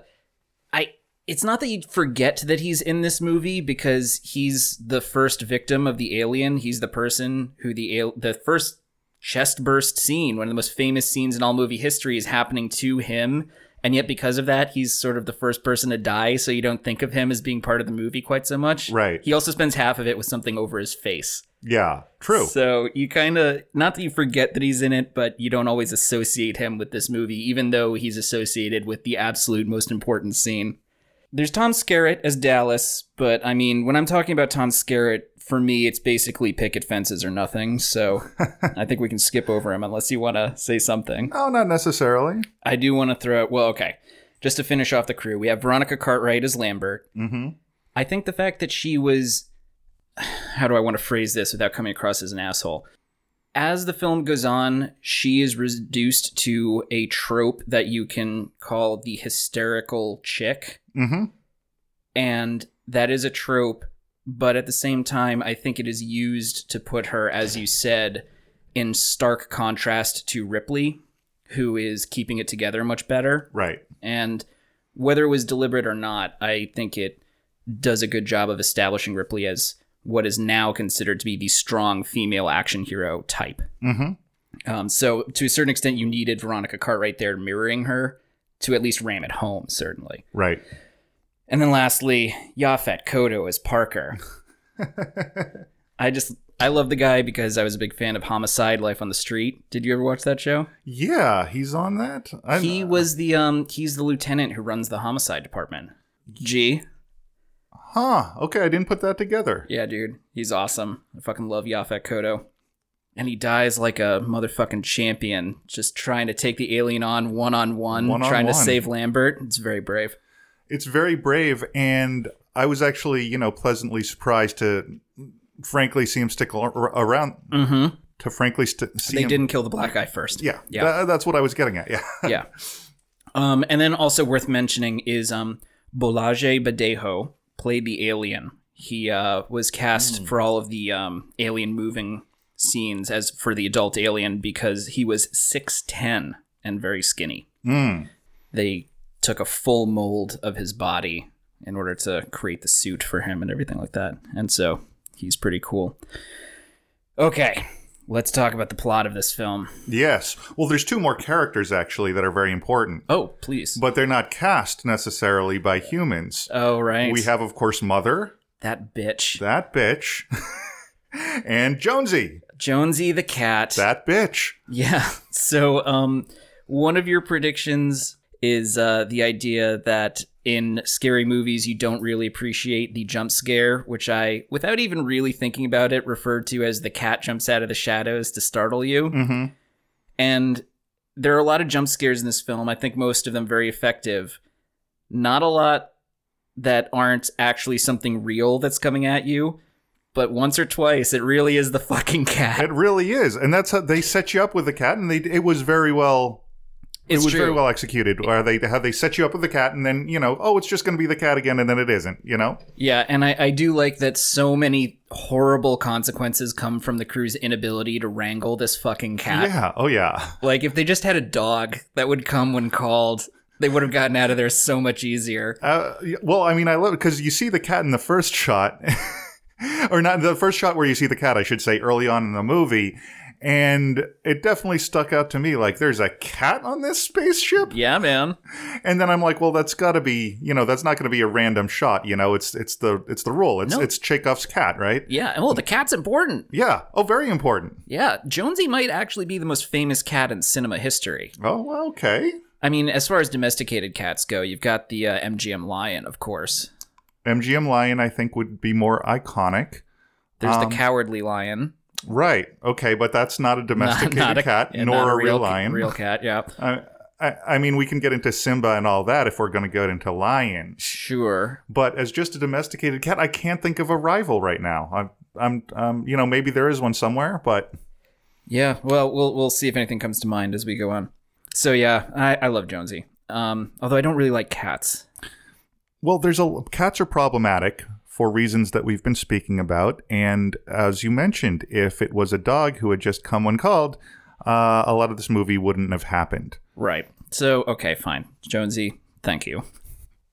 I. It's not that you forget that he's in this movie because he's the first victim of the alien. He's the person who the the first chest burst scene, one of the most famous scenes in all movie history, is happening to him. And yet, because of that, he's sort of the first person to die, so you don't think of him as being part of the movie quite so much. Right. He also spends half of it with something over his face. Yeah, true. So you kind of not that you forget that he's in it, but you don't always associate him with this movie, even though he's associated with the absolute most important scene. There's Tom Skerritt as Dallas, but I mean, when I'm talking about Tom Skerritt, for me, it's basically picket fences or nothing. So I think we can skip over him unless you want to say something. Oh, not necessarily. I do want to throw. it. Well, okay. Just to finish off the crew, we have Veronica Cartwright as Lambert. Mm-hmm. I think the fact that she was how do I want to phrase this without coming across as an asshole? As the film goes on, she is reduced to a trope that you can call the hysterical chick. Mm-hmm. And that is a trope, but at the same time, I think it is used to put her, as you said, in stark contrast to Ripley, who is keeping it together much better. Right. And whether it was deliberate or not, I think it does a good job of establishing Ripley as what is now considered to be the strong female action hero type. Mm-hmm. Um, so, to a certain extent, you needed Veronica Cartwright there mirroring her to at least ram it home, certainly. Right. And then lastly, Yaphet Kotto as Parker. I just, I love the guy because I was a big fan of Homicide Life on the Street. Did you ever watch that show? Yeah, he's on that. I, he was the, um, he's the lieutenant who runs the homicide department. G. Huh. Okay, I didn't put that together. Yeah, dude, he's awesome. I fucking love Yaphet Kotto. and he dies like a motherfucking champion, just trying to take the alien on one on one, trying to save Lambert. It's very brave. It's very brave, and I was actually, you know, pleasantly surprised to, frankly, see him stick around. Mm-hmm. To frankly st- see They him. didn't kill the black guy first. Yeah, Yeah. tha- that's what I was getting at. Yeah. yeah. Um, and then also worth mentioning is um, Bolaji Badejo played the alien. He uh, was cast for all of the um, alien moving scenes as for the adult alien because he was 6'10 and very skinny. Mm. They took a full mold of his body in order to create the suit for him and everything like that. And so he's pretty cool. Okay, let's talk about the plot of this film. Yes. Well, there's two more characters actually that are very important, Oh, please. but they're not cast necessarily by humans. Oh, right. We have, of course, Mother, that bitch. that bitch, and Jonesy, Jonesy the cat. that bitch. yeah. So, um, one of your predictions is uh, the idea that in scary movies you don't really appreciate the jump scare, which I, without even really thinking about it, referred to as the cat jumps out of the shadows to startle you. Mm-hmm. And there are a lot of jump scares in this film. I think most of them very effective. Not a lot that aren't actually something real that's coming at you. But once or twice, it really is the fucking cat. It really is, and that's how they set you up with the cat, and they it was very well. It's it was true. very well executed. Or they how they set you up with the cat, and then you know, oh, it's just going to be the cat again, and then it isn't. You know, Yeah, and I, I do like that so many horrible consequences come from the crew's inability to wrangle this fucking cat. yeah, oh yeah, Like, if they just had a dog that would come when called, they would have gotten out of there so much easier. Uh, well, I mean, I love it because you see the cat in the first shot, or not the first shot where you see the cat, I should say, early on in the movie, and it definitely stuck out to me. Like, there's a cat on this spaceship, Yeah, man. and then I'm like, well, that's got to be, you know, that's not going to be a random shot. You know, it's it's the it's the rule. It's No. it's Chekhov's cat, right? Yeah, well, the cat's important. Yeah. Oh, very important. Yeah, Jonesy might actually be the most famous cat in cinema history. Oh, okay. I mean, as far as domesticated cats go, you've got the uh, MGM lion, of course. MGM Lion, I think, would be more iconic. There's Um, the cowardly lion, Right. Okay, but that's not a domesticated not a cat, yeah, nor not a real lion. Real cat, yeah. I, I, I mean, we can get into Simba and all that if we're going to get into lion. Sure. But as just a domesticated cat, I can't think of a rival right now. I'm, I'm, um, you know, maybe there is one somewhere, but Yeah, well, we'll we'll see if anything comes to mind as we go on. So yeah, I, I love Jonesy. Um, although I don't really like cats. well, there's a cats are problematic for reasons that we've been speaking about, and as you mentioned, if it was a dog who had just come when called, uh, a lot of this movie wouldn't have happened. Right. So okay, fine, Jonesy. Thank you.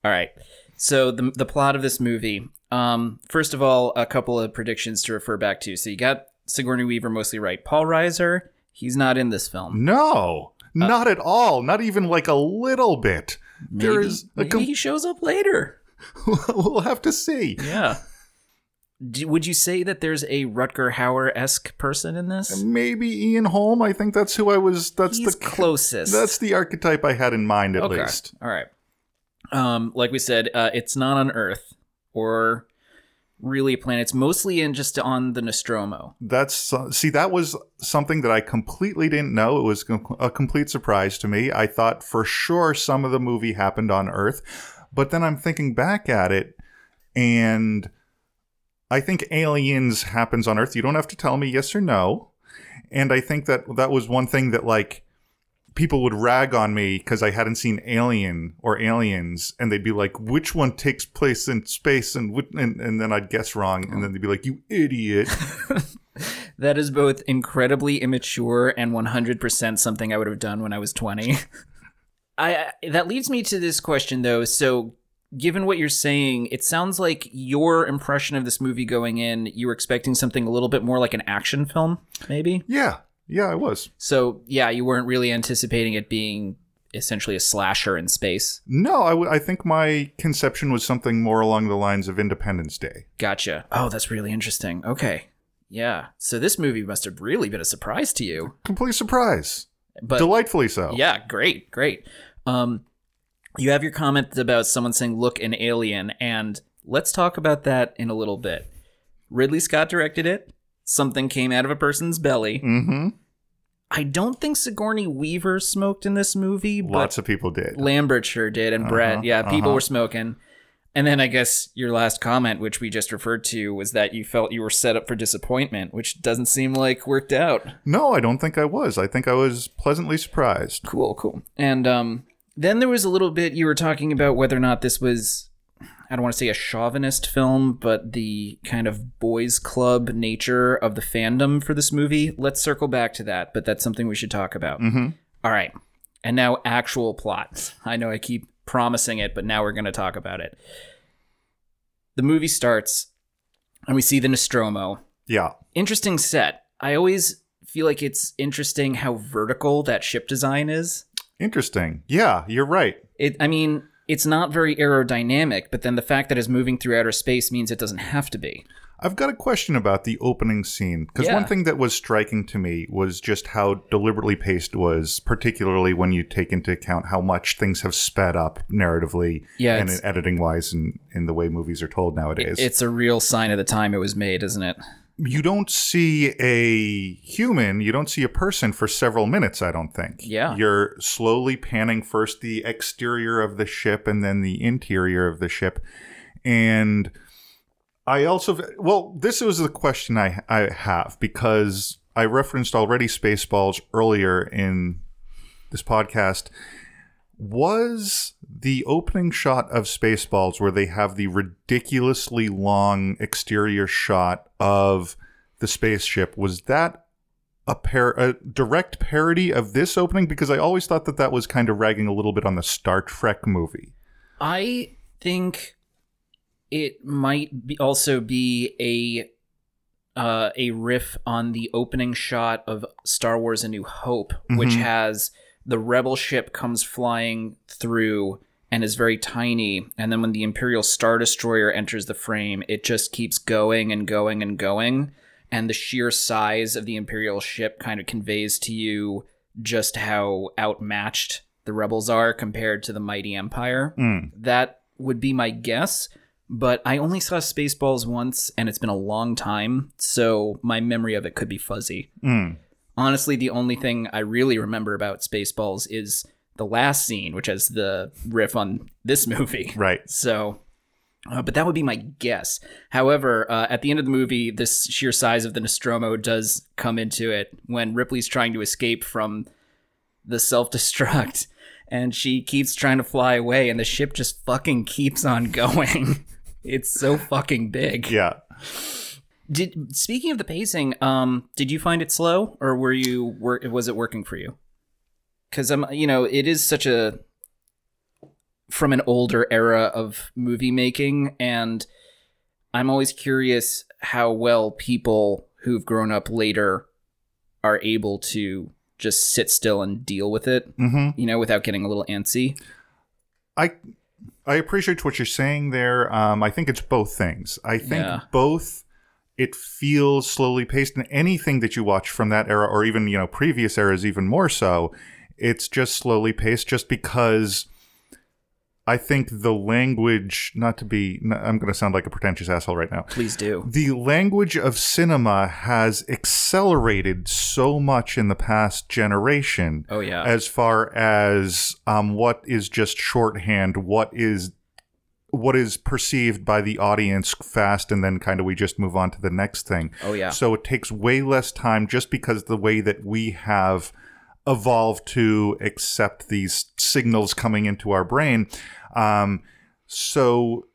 All right. So the the plot of this movie. Um, first of all, a couple of predictions to refer back to. So you got Sigourney Weaver mostly right. Paul Reiser, he's not in this film. No, not at all. Not even like a little bit. there Maybe- is a maybe com- he shows up later. we'll have to see. Yeah. Would you say that there's a Rutger Hauer esque person in this? Maybe Ian Holm. I think that's who I was. That's He's the closest. That's the archetype I had in mind, at okay. least. All right. Um, like we said, uh, it's not on Earth or really a planet. It's mostly in just on the Nostromo. That's uh, see, that was something that I completely didn't know. It was a complete surprise to me. I thought for sure some of the movie happened on Earth, but then I'm thinking back at it, and I think Aliens happens on Earth. You don't have to tell me yes or no. And I think that that was one thing that like people would rag on me because I hadn't seen Alien or Aliens, and they'd be like, "Which one takes place in space?" And and, and then I'd guess wrong, and then they'd be like, "You idiot." That is both incredibly immature and 100% something I would have done when I was 20. I I- that leads me to this question though. So, given what you're saying, it sounds like your impression of this movie going in, you were expecting something a little bit more like an action film, maybe? Yeah, yeah, I was. So, yeah, you weren't really anticipating it being essentially a slasher in space. No, I, w- I think my conception was something more along the lines of Independence Day. Gotcha. Oh, that's really interesting. Okay. Yeah. So this movie must have really been a surprise to you. Complete surprise. But Delightfully so. yeah, great, great. Um you have your comment about someone saying look an alien and let's talk about that in a little bit. Ridley Scott directed it. something came out of a person's belly. Mm-hmm. I don't think Sigourney Weaver smoked in this movie, but Lots of people did. Lambert sure did, and Uh-huh, Brett. Yeah, people uh-huh. were smoking. And then I guess your last comment, which we just referred to, was that you felt you were set up for disappointment, which doesn't seem like worked out. No, I don't think I was. I think I was pleasantly surprised. Cool, cool. And um, then there was a little bit you were talking about whether or not this was, I don't want to say a chauvinist film, but the kind of boys' club nature of the fandom for this movie. Let's circle back to that, but that's something we should talk about. Mhm. All right. And now actual plots. I know I keep promising it, but now we're going to talk about it. The movie starts, and we see the Nostromo Yeah. interesting set. I always feel like it's interesting how vertical that ship design is. Interesting. Yeah, you're right. It I mean, it's not very aerodynamic, but then the fact that it's moving through outer space means it doesn't have to be. I've got a question about the opening scene because Yeah. one thing that was striking to me was just how deliberately paced was, particularly when you take into account how much things have sped up narratively Yeah, and editing wise and in the way movies are told nowadays. It's a real sign of the time it was made, isn't it? You don't see a human, you don't see a person for several minutes, I don't think. Yeah. You're slowly panning first the exterior of the ship and then the interior of the ship. And I also, well, this was the question I, I have because I referenced already Spaceballs earlier in this podcast. Was the opening shot of Spaceballs where they have the ridiculously long exterior shot of the spaceship, was that a, par- a direct parody of this opening? Because I always thought that that was kind of ragging a little bit on the Star Trek movie. I think it might be also be a uh, a riff on the opening shot of Star Wars: A New Hope, which Mhm. has the rebel ship comes flying through and is very tiny, and then when the Imperial Star Destroyer enters the frame, it just keeps going and going and going, and the sheer size of the Imperial ship kind of conveys to you just how outmatched the rebels are compared to the mighty Empire. Mm. That would be my guess, but I only saw Spaceballs once and it's been a long time, so my memory of it could be fuzzy. Mm. Honestly, the only thing I really remember about Spaceballs is the last scene, which has the riff on this movie. Right. So, uh, but that would be my guess. However, uh, at the end of the movie, this sheer size of the Nostromo does come into it when Ripley's trying to escape from the self destruct, and she keeps trying to fly away, and the ship just fucking keeps on going. it's so fucking big. Yeah. Did speaking of the pacing, um, did you find it slow, or were you work? Was it working for you? Because I'm, you know, it is such a from an older era of movie making, and I'm always curious how well people who've grown up later are able to just sit still and deal with it, hmm you know, without getting a little antsy. I I appreciate what you're saying there. Um, I think it's both things. I think Yeah. both it feels slowly paced, and anything that you watch from that era, or even you know previous eras, even more so, it's just slowly paced, just because. I think the language, not to be i'm going to sound like a pretentious asshole right now. Please do. The language of cinema has accelerated so much in the past generation Oh yeah. as far as um, what is just shorthand, what is what is perceived by the audience fast, and then kind of we just move on to the next thing. oh yeah. So it takes way less time just because the way that we have evolved to accept these signals coming into our brain. Um, so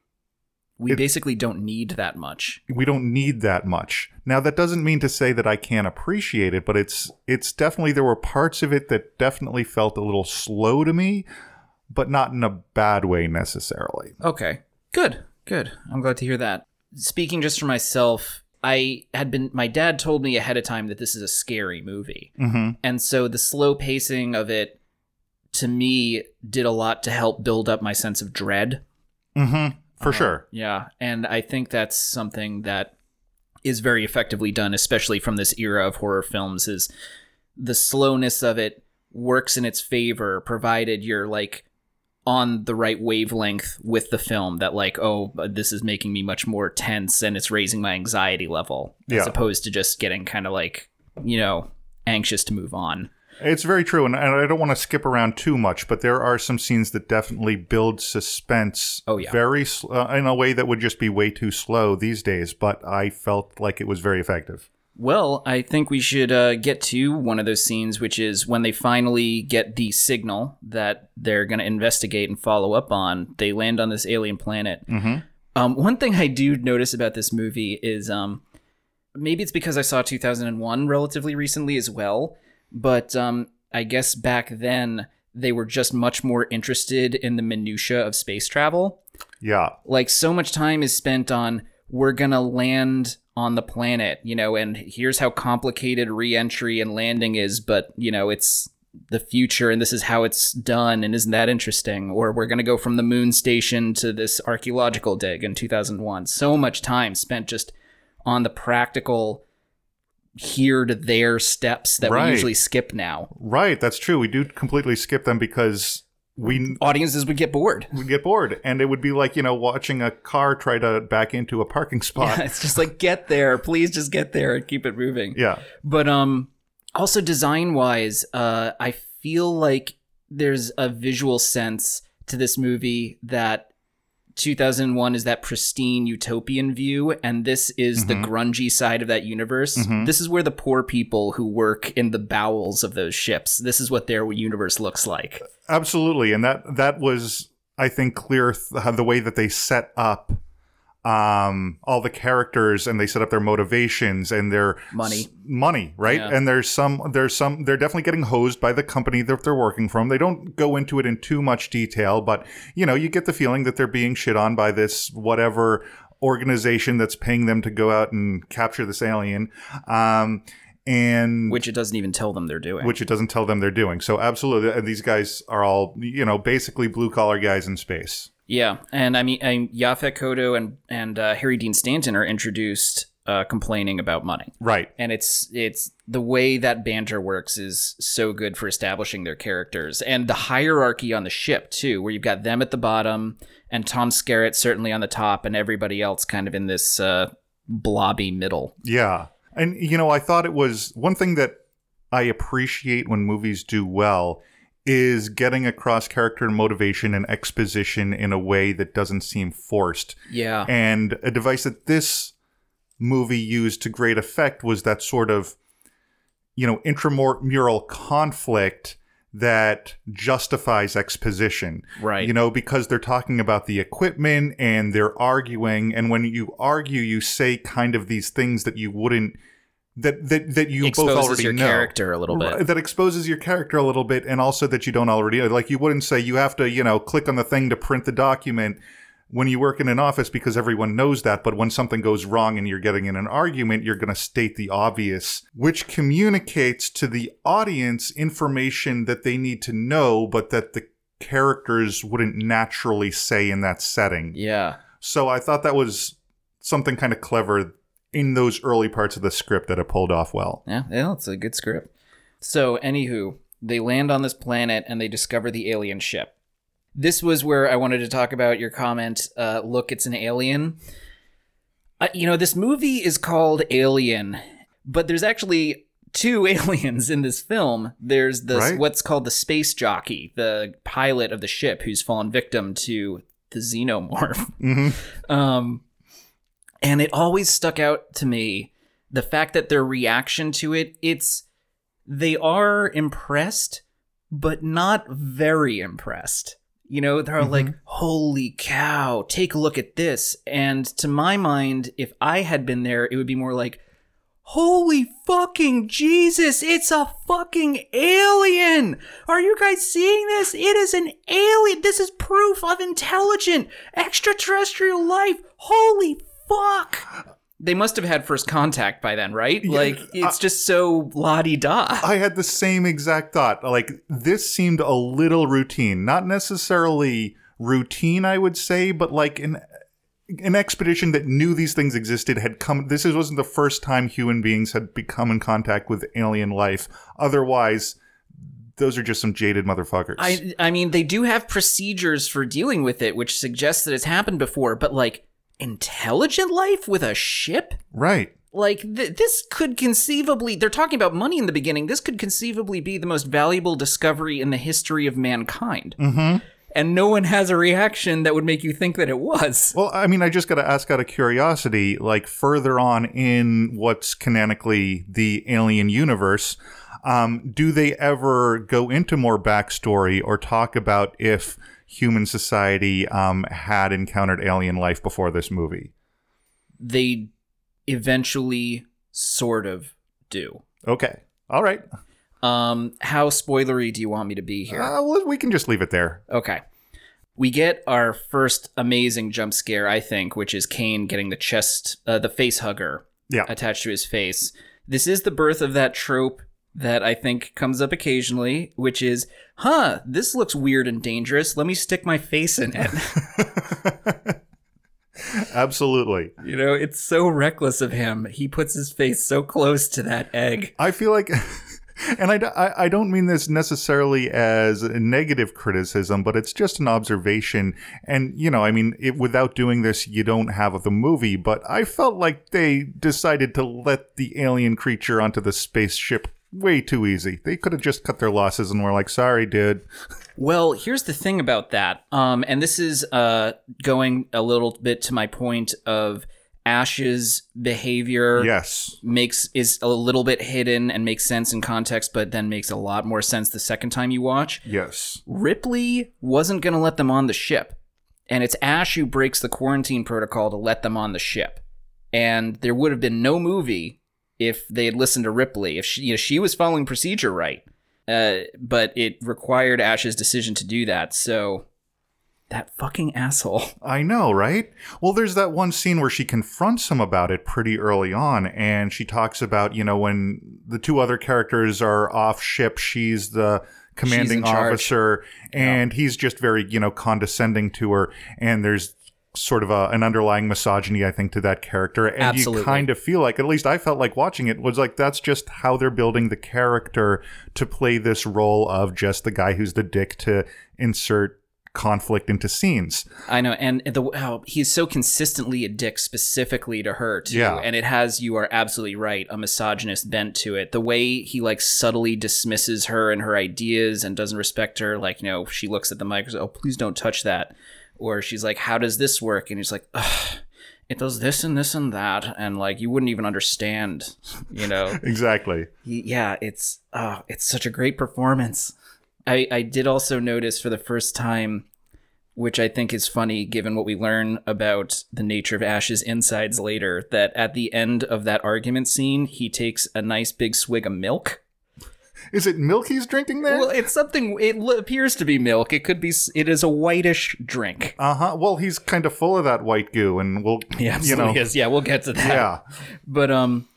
we it- basically don't need that much. we don't need that much. Now that doesn't mean to say that I can't appreciate it, but it's it's definitely there were parts of it that definitely felt a little slow to me, but not in a bad way necessarily. Okay. Good. Good. I'm glad to hear that. Speaking just for myself, I had been my dad told me ahead of time that this is a scary movie. Mm-hmm. And so the slow pacing of it to me did a lot to help build up my sense of dread. Mm-hmm. For Uh, sure. Yeah, and I think that's something that is very effectively done especially from this era of horror films is the slowness of it works in its favor provided you're like on the right wavelength with the film that like oh this is making me much more tense and it's raising my anxiety level as opposed to just getting kind of like you know anxious to move on It's very true, and, and I don't want to skip around too much, but there are some scenes that definitely build suspense. Oh, yeah. very sl- uh, in a way that would just be way too slow these days. But I felt like it was very effective. Well, I think we should uh, get to one of those scenes, which is when they finally get the signal that they're going to investigate and follow up on. They land on this alien planet. Mm-hmm. Um, one thing I do notice about this movie is um, maybe it's because I saw 2001 relatively recently as well, but um, I guess back then they were just much more interested in the minutia of space travel Yeah, like so much time is spent on we're gonna land on the planet you know and here's how complicated re-entry and landing is but you know it's the future and this is how it's done and isn't that interesting or we're gonna go from the moon station to this archaeological dig in 2001 so much time spent just on the practical here to there steps that Right. we usually skip now right. That's true. We do completely skip them because we audiences would get bored We'd get bored, and it would be like you know watching a car try to back into a parking spot. it's just like get there please just get there and keep it moving yeah. But um also design wise, uh I feel like there's a visual sense to this movie that 2001 is that pristine utopian view and this is the mm-hmm. grungy side of that universe. Mm-hmm. This is where the poor people who work in the bowels of those ships. This is what their universe looks like. Absolutely, and that that was, I think, clear th- the way that they set up um, all the characters and they set up their motivations and their Money. s- money, right? Yeah. And there's some, there's some, they're definitely getting hosed by the company that they're working from. They don't go into it in too much detail, but you know, you get the feeling that they're being shit on by this whatever organization that's paying them to go out and capture this alien. Um, and Which it doesn't even tell them they're doing. which it doesn't tell them they're doing. So absolutely, these guys are all you know basically blue collar guys in space. Yeah, and I mean, I, Yaphet Kotto and and uh, Harry Dean Stanton are introduced uh, complaining about money. Right. and it's it's the way that banter works is so good for establishing their characters and the hierarchy on the ship too where you've got them at the bottom and tom skerritt certainly on the top and everybody else kind of in this uh, blobby middle Yeah. And you know, I thought it was one thing that I appreciate when movies do well is getting across character and motivation and exposition in a way that doesn't seem forced. yeah And a device that this movie used to great effect was that sort of, you know, intramural conflict that justifies exposition. Right. You know, because they're talking about the equipment and they're arguing. And when you argue, you say kind of these things that you wouldn't. That, that, that you both exposes already your know character a little bit that exposes your character a little bit and also that you don't already know. Like you wouldn't say you have to, you know, click on the thing to print the document when you work in an office because everyone knows that. But when something goes wrong and you're getting in an argument, you're going to state the obvious, which communicates to the audience information that they need to know, but that the characters wouldn't naturally say in that setting. yeah So I thought that was something kind of clever in those early parts of the script that it pulled off well. yeah yeah it's a good script. So anywho they land on this planet and they discover the alien ship. This was where i wanted to talk about your comment uh, look it's an alien. Uh, you know this movie is called alien but there's actually two aliens in this film. There's the Right. what's called the space jockey the pilot of the ship who's fallen victim to the xenomorph. Um and it always stuck out to me the fact that their reaction to it it's they are impressed but not very impressed you know they're like mm-hmm. holy cow take a look at this and to my mind if i had been there it would be more like Holy fucking Jesus, it's a fucking alien! Are you guys seeing this? It is an alien! This is proof of intelligent extraterrestrial life! Holy fuck! They must have had first contact by then, right? like, it's just so la di da. I had the same exact thought. Like this seemed a little routine, not necessarily routine, I would say, but like an an expedition that knew these things existed had come. This is, wasn't the first time human beings had become in contact with alien life. Otherwise, those are just some jaded motherfuckers. I I mean, they do have procedures for dealing with it, which suggests that it's happened before. But like intelligent life with a ship, right. like th- this could conceivably. They're talking about money in the beginning. This could conceivably be the most valuable discovery in the history of mankind. Mm-hmm. And no one has a reaction that would make you think that it was. Well, I mean, I just got to ask out of curiosity, like further on in what's canonically the alien universe, um, do they ever go into more backstory or talk about if human society um, had encountered alien life before this movie? They eventually sort of do. Okay. All right. Um, how spoilery do you want me to be here? Uh, well, we can just leave it there. Okay. We get our first amazing jump scare, I think, which is Kane getting the chest, uh, the face hugger Yeah. attached to his face. This is the birth of that trope that I think comes up occasionally, which is, huh, this looks weird and dangerous. Let me stick my face in it. Absolutely. you know, it's so reckless of him. He puts his face so close to that egg. I feel like, and I, I, I don't mean this necessarily as a negative criticism, but it's just an observation. And, you know, I mean, it, without doing this, you don't have the movie, but I felt like they decided to let the alien creature onto the spaceship way too easy. They could have just cut their losses and were like, sorry, dude. Well, here's the thing about that. Um, and this is uh, going a little bit to my point of Ash's behavior. Yes. Makes is a little bit hidden and makes sense in context, but then makes a lot more sense the second time you watch. Yes. Ripley wasn't going to let them on the ship, and it's Ash who breaks the quarantine protocol to let them on the ship. And there would have been no movie if they had listened to Ripley. If she, you know, she was following procedure right, uh, but it required Ash's decision to do that. So that fucking asshole. I know, right? Well, there's that one scene where she confronts him about it pretty early on, and she talks about, you know, when the two other characters are off ship, she's the commanding in charge. officer, and he's just very, you know, condescending to her, and there's sort of a, an underlying misogyny, I think, to that character. And Absolutely. you kind of feel like, at least I felt like watching it, was like that's just how they're building the character to play this role of just the guy who's the dick to insert conflict into scenes. I know, and the how he's so consistently a dick specifically to her too, Yeah. and it has you are absolutely right a misogynist bent to it. The way he like subtly dismisses her and her ideas and doesn't respect her, like you know she looks at the mic, and says, oh please don't touch that, or she's like how does this work, and he's like. Ugh. It does this and this and that, and like you wouldn't even understand, you know. Exactly. Yeah, it's oh, it's such a great performance. I I did also notice for the first time, which I think is funny given what we learn about the nature of Ash's insides later, that at the end of that argument scene, he takes a nice big swig of milk. Is it milk he's drinking there? Well, it's something. It appears to be milk. It could be. It is a whitish drink. Uh huh. Well, he's kind of full of that white goo, and we'll, Yeah, you know, is. Yeah, we'll get to that. yeah. But um,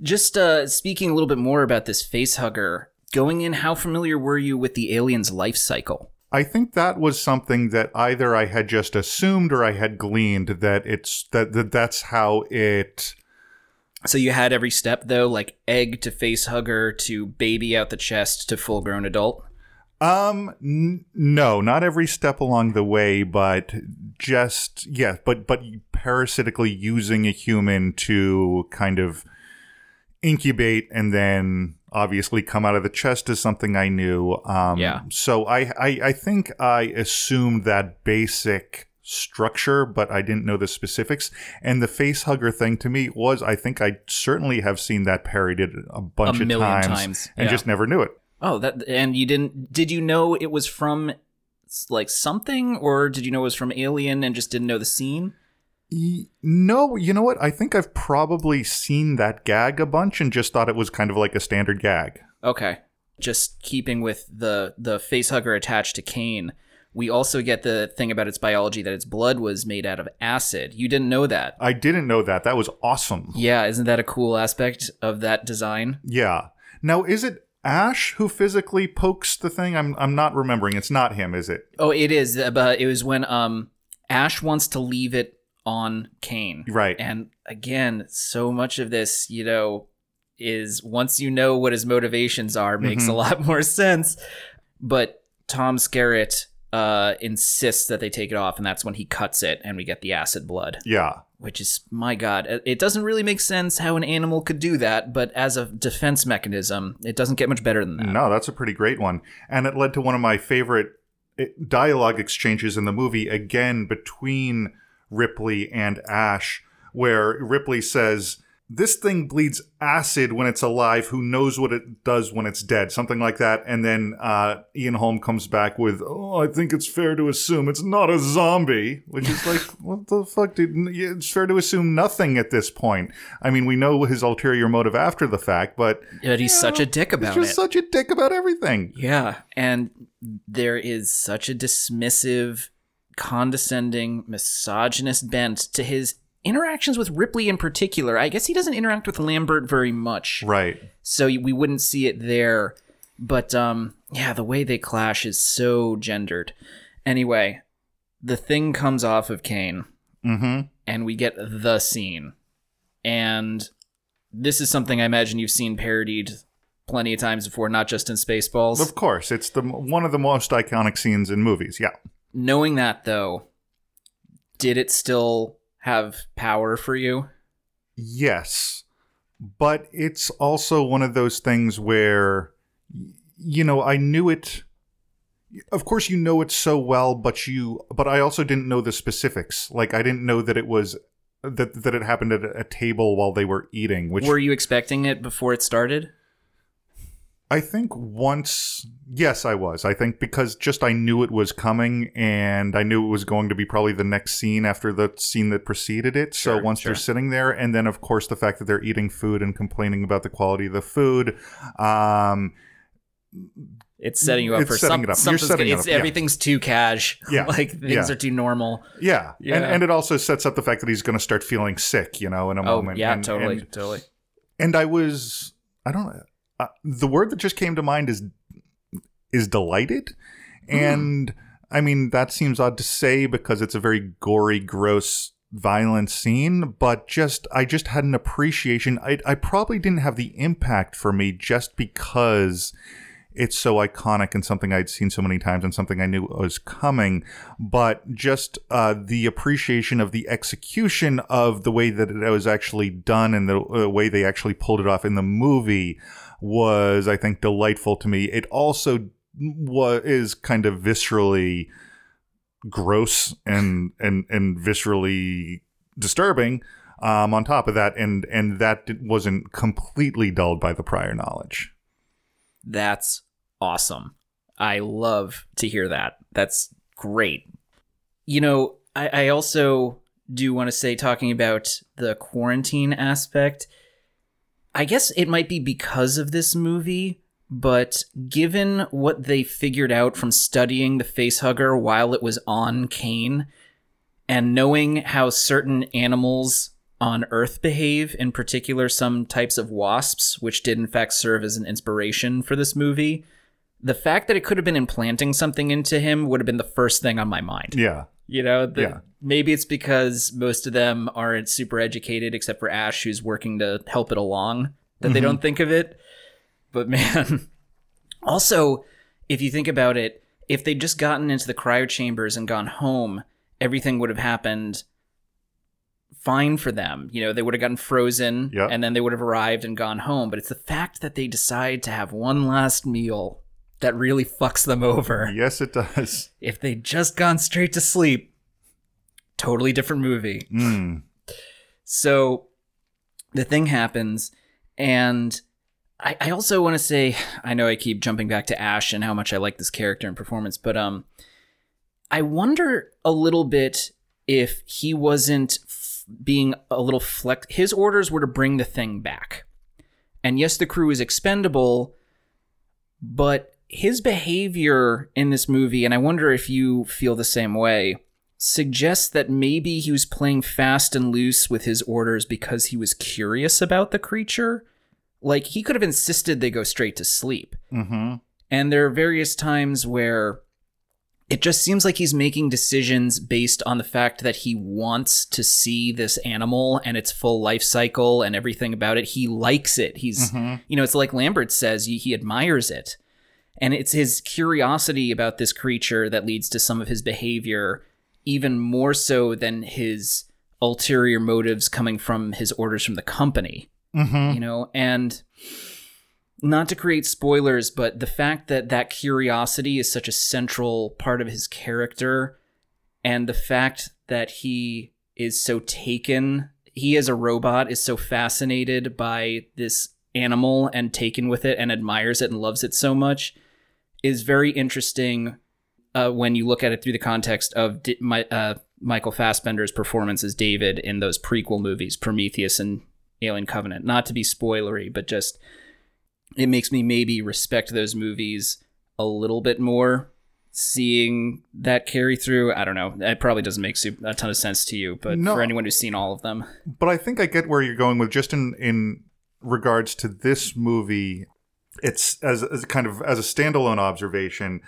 just uh, speaking a little bit more about this face hugger. Going in, how familiar were you with the alien's life cycle? I think that was something that either I had just assumed or I had gleaned that it's that, that that's how it. So you had every step though, like egg to face hugger to baby out the chest to full grown adult. Um, n- no, not every step along the way, but just yeah, but but parasitically using a human to kind of incubate and then obviously come out of the chest is something I knew. Um, Yeah. So I, I I think I assumed that basic structure, but I didn't know the specifics. And the face hugger thing to me was I think I certainly have seen that parodied a bunch A of times, times, and yeah. just never knew it. Oh, that and you didn't? Did you know it was from like something, or did you know it was from Alien and just didn't know the scene? No, you know what? I think I've probably seen that gag a bunch and just thought it was kind of like a standard gag. Okay, just keeping with the the face hugger attached to Kane. We also get the thing about its biology that its blood was made out of acid. You didn't know that. I didn't know that. That was awesome. Yeah, isn't that a cool aspect of that design? Yeah. Now, is it Ash who physically pokes the thing? I'm I'm not remembering. It's not him, is it? Oh, it is, uh, but it was when um Ash wants to leave it on Kane. Right. And again, so much of this, you know, is once you know what his motivations are, makes a lot more sense. But Tom Skerritt uh, insists that they take it off, and that's when he cuts it, and we get the acid blood, Yeah. which is my god. it- doesn't really make sense how an animal could do that, but as a defense mechanism, it doesn't get much better than that. No, that's a pretty great one. And it led to one of my favorite eh, dialogue exchanges in the movie, again, between Ripley and Ash, where Ripley says, This thing bleeds acid when it's alive. Who knows what it does when it's dead? Something like that. And then uh, Ian Holm comes back with, Oh, I think it's fair to assume it's not a zombie. Which is like, What the fuck, dude? It's fair to assume nothing at this point. I mean, we know his ulterior motive after the fact, but But he's such a dick he's about just it. such a dick about everything. Yeah, and there is such a dismissive, condescending, misogynist bent to his interactions with Ripley in particular. I guess he doesn't interact with Lambert very much, Right. so we wouldn't see it there. But um, yeah, the way they clash is so gendered. Anyway, the thing comes off of Kane, Mm-hmm. and we get the scene. And this is something I imagine you've seen parodied plenty of times before, not just in Spaceballs. Of course, it's the one of the most iconic scenes in movies. Yeah. Knowing that though, did it still have power for you? Yes. But it's also one of those things where you know, I knew it of course you know it so well, but you but I also didn't know the specifics. Like I didn't know that it was that that it happened at a table while they were eating, which Were you expecting it before it started? I think once, yes, I was. I think because just I knew it was coming and I knew it was going to be probably the next scene after the scene that preceded it. so once sure. you're sitting there, and then of course the fact that they're eating food and complaining about the quality of the food, um, It's setting you up It's for setting some, it up. You're setting good. it up, yeah. everything's too cash. Yeah, like things yeah. are too normal. yeah. Yeah. And, and it also sets up the fact that he's going to start feeling sick, you know, in a Oh moment. yeah, And- totally, and- totally. and I was I don't know uh, the word that just came to mind is is delighted. And I mean that seems odd to say because it's a very gory gross violent scene but just I just had an appreciation. I I probably didn't have the impact for me just because it's so iconic and something I'd seen so many times and something I knew was coming, but just uh, the appreciation of the execution of the way that it was actually done and the uh, way they actually pulled it off in the movie was, I think, delightful to me. It also was is kind of viscerally gross and and and viscerally disturbing. Um, on top of that, and and that wasn't completely dulled by the prior knowledge. That's awesome. I love to hear that. That's great. You know, I, I also do want to say, talking about the quarantine aspect, I guess it might be because of this movie, but given what they figured out from studying the facehugger while it was on Kane, and knowing how certain animals on Earth behave, in particular some types of wasps, which did in fact serve as an inspiration for this movie, the fact that it could have been implanting something into him would have been the first thing on my mind. Yeah, You know, the, Yeah. maybe it's because most of them aren't super educated, except for Ash, who's working to help it along, that they mm-hmm. don't think of it. But man, also, if you think about it, if they'd just gotten into the cryo chambers and gone home, everything would have happened fine for them. You know, they would have gotten frozen Yeah. and then they would have arrived and gone home. But it's the fact that they decide to have one last meal that really fucks them over yes, it does. if they'd just gone straight to sleep, totally different movie. Mm. So the thing happens, and I, I also want to say I know I keep jumping back to Ash and how much I like this character and performance, but um, I wonder a little bit if he wasn't f- being a little flex. His orders were to bring the thing back, and yes, the crew is expendable, but his behavior in this movie, and I wonder if you feel the same way, suggests that maybe he was playing fast and loose with his orders because he was curious about the creature. Like, he could have insisted they go straight to sleep. hmm And there are various times where it just seems like he's making decisions based on the fact that he wants to see this animal and its full life cycle and everything about it. He likes it. He's, you know, it's like Lambert says, he, he admires it. And it's his curiosity about this creature that leads to some of his behavior, even more so than his ulterior motives coming from his orders from the company. Mm-hmm. You know, and not to create spoilers, but the fact that that curiosity is such a central part of his character, and the fact that he is so taken, he as a robot is so fascinated by this animal and taken with it and admires it and loves it so much, is very interesting uh, when you look at it through the context of D- my, uh, Michael Fassbender's performance as David in those prequel movies, Prometheus and Alien Covenant. Not to be spoilery, but just it makes me maybe respect those movies a little bit more seeing that carry through i don't know it probably doesn't make a ton of sense to you but No. for anyone who's seen all of them but I think I get where you're going with just in in regards to this movie. It's as, as kind of as a standalone observation.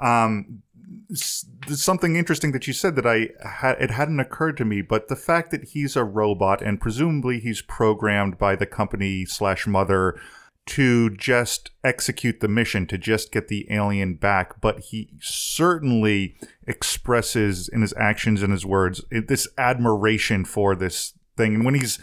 Um, s- something interesting that you said that I had it hadn't occurred to me, but the fact that he's a robot and presumably he's programmed by the company slash mother to just execute the mission to just get the alien back but he certainly expresses in his actions and his words it- this admiration for this thing and when he's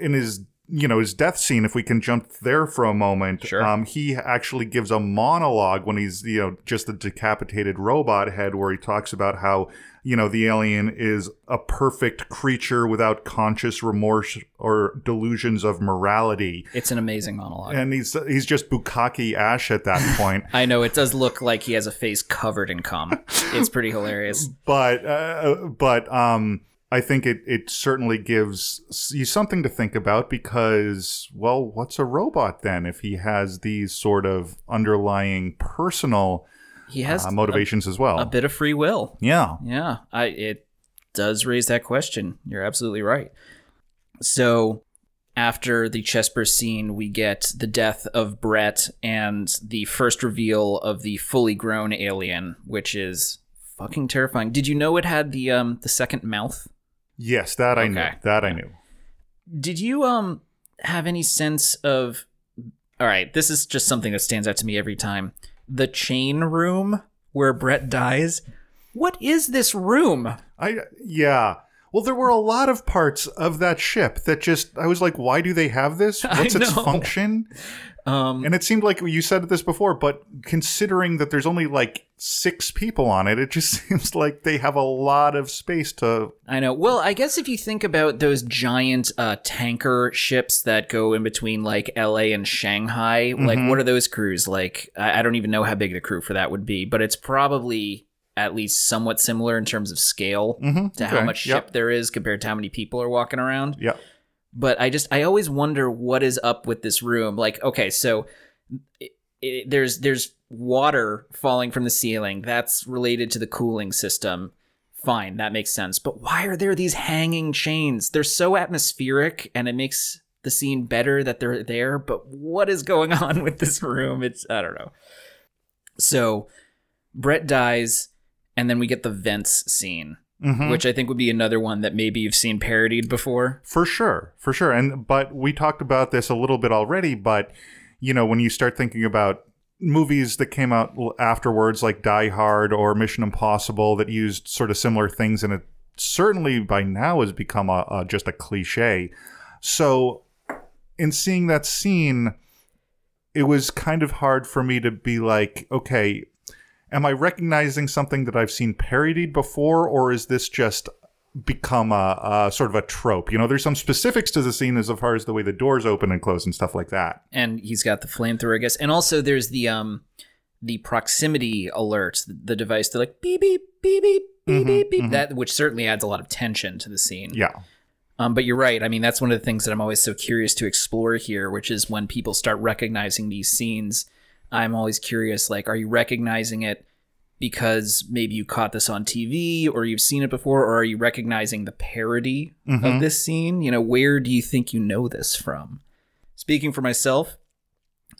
in his you know his death scene if we can jump there for a moment Sure. um, he actually gives a monologue when he's you know just a decapitated robot head where he talks about how you know the alien is a perfect creature without conscious remorse or delusions of morality. It's an amazing monologue. And he's he's just bukkake ash at that point. I know it does look like he has a face covered in cum. It's pretty hilarious. But uh, but um I think it it certainly gives you something to think about because well what's a robot then if he has these sort of underlying personal he has uh, motivations as well a, a bit of free will yeah Yeah, I it does raise that question. You're absolutely right. So after the Chesper scene, we get the death of Brett and the first reveal of the fully grown alien, which is fucking terrifying. Did you know it had the um the second mouth? Yes that I knew that I knew Did you um have any sense of All right, this is just something that stands out to me every time. The chain room where Brett dies. What is this room? I yeah well there were a lot of parts of that ship that just I was like why do they have this what's its function Um And it seemed like you said this before, but considering that there's only like six people on it, it just seems like they have a lot of space to. I know. Well, I guess if you think about those giant uh, tanker ships that go in between like LA and Shanghai, like what are those crews like? I, I don't even know how big the crew for that would be, but it's probably at least somewhat similar in terms of scale Mhm, to how okay, much yep. ship there is compared to how many people are walking around. Yeah. But I just I always wonder what is up with this room. Like, okay, so i i there's there's water falling from the ceiling. That's related to the cooling system. Fine, that makes sense. But why are there these hanging chains? They're so atmospheric, and it makes the scene better that they're there. But what is going on with this room? It's I don't know. So Brett dies, and then we get the vents scene, Mhm. which I think would be another one that maybe you've seen parodied before. For sure, for sure. And but we talked about this a little bit already. But you know, when you start thinking about movies that came out afterwards, like Die Hard or Mission Impossible, that used sort of similar things, and it certainly by now has become a, a just a cliche. So, in seeing that scene, it was kind of hard for me to be like, okay, am I recognizing something that I've seen parodied before, or is this just become a, a sort of a trope? You know, there's some specifics to the scene as far as the way the doors open and close and stuff like that. and he's got the flamethrower, I guess. And also there's the um the proximity alert, the device that like beep beep beep beep beep beep beep. That which certainly adds a lot of tension to the scene. Yeah. Um, but you're right. I mean, that's one of the things that I'm always so curious to explore here, which is when people start recognizing these scenes. I'm always curious, like, are you recognizing it because maybe you caught this on TV or you've seen it before, or are you recognizing the parody of this scene? You know, where do you think you know this from? Speaking for myself,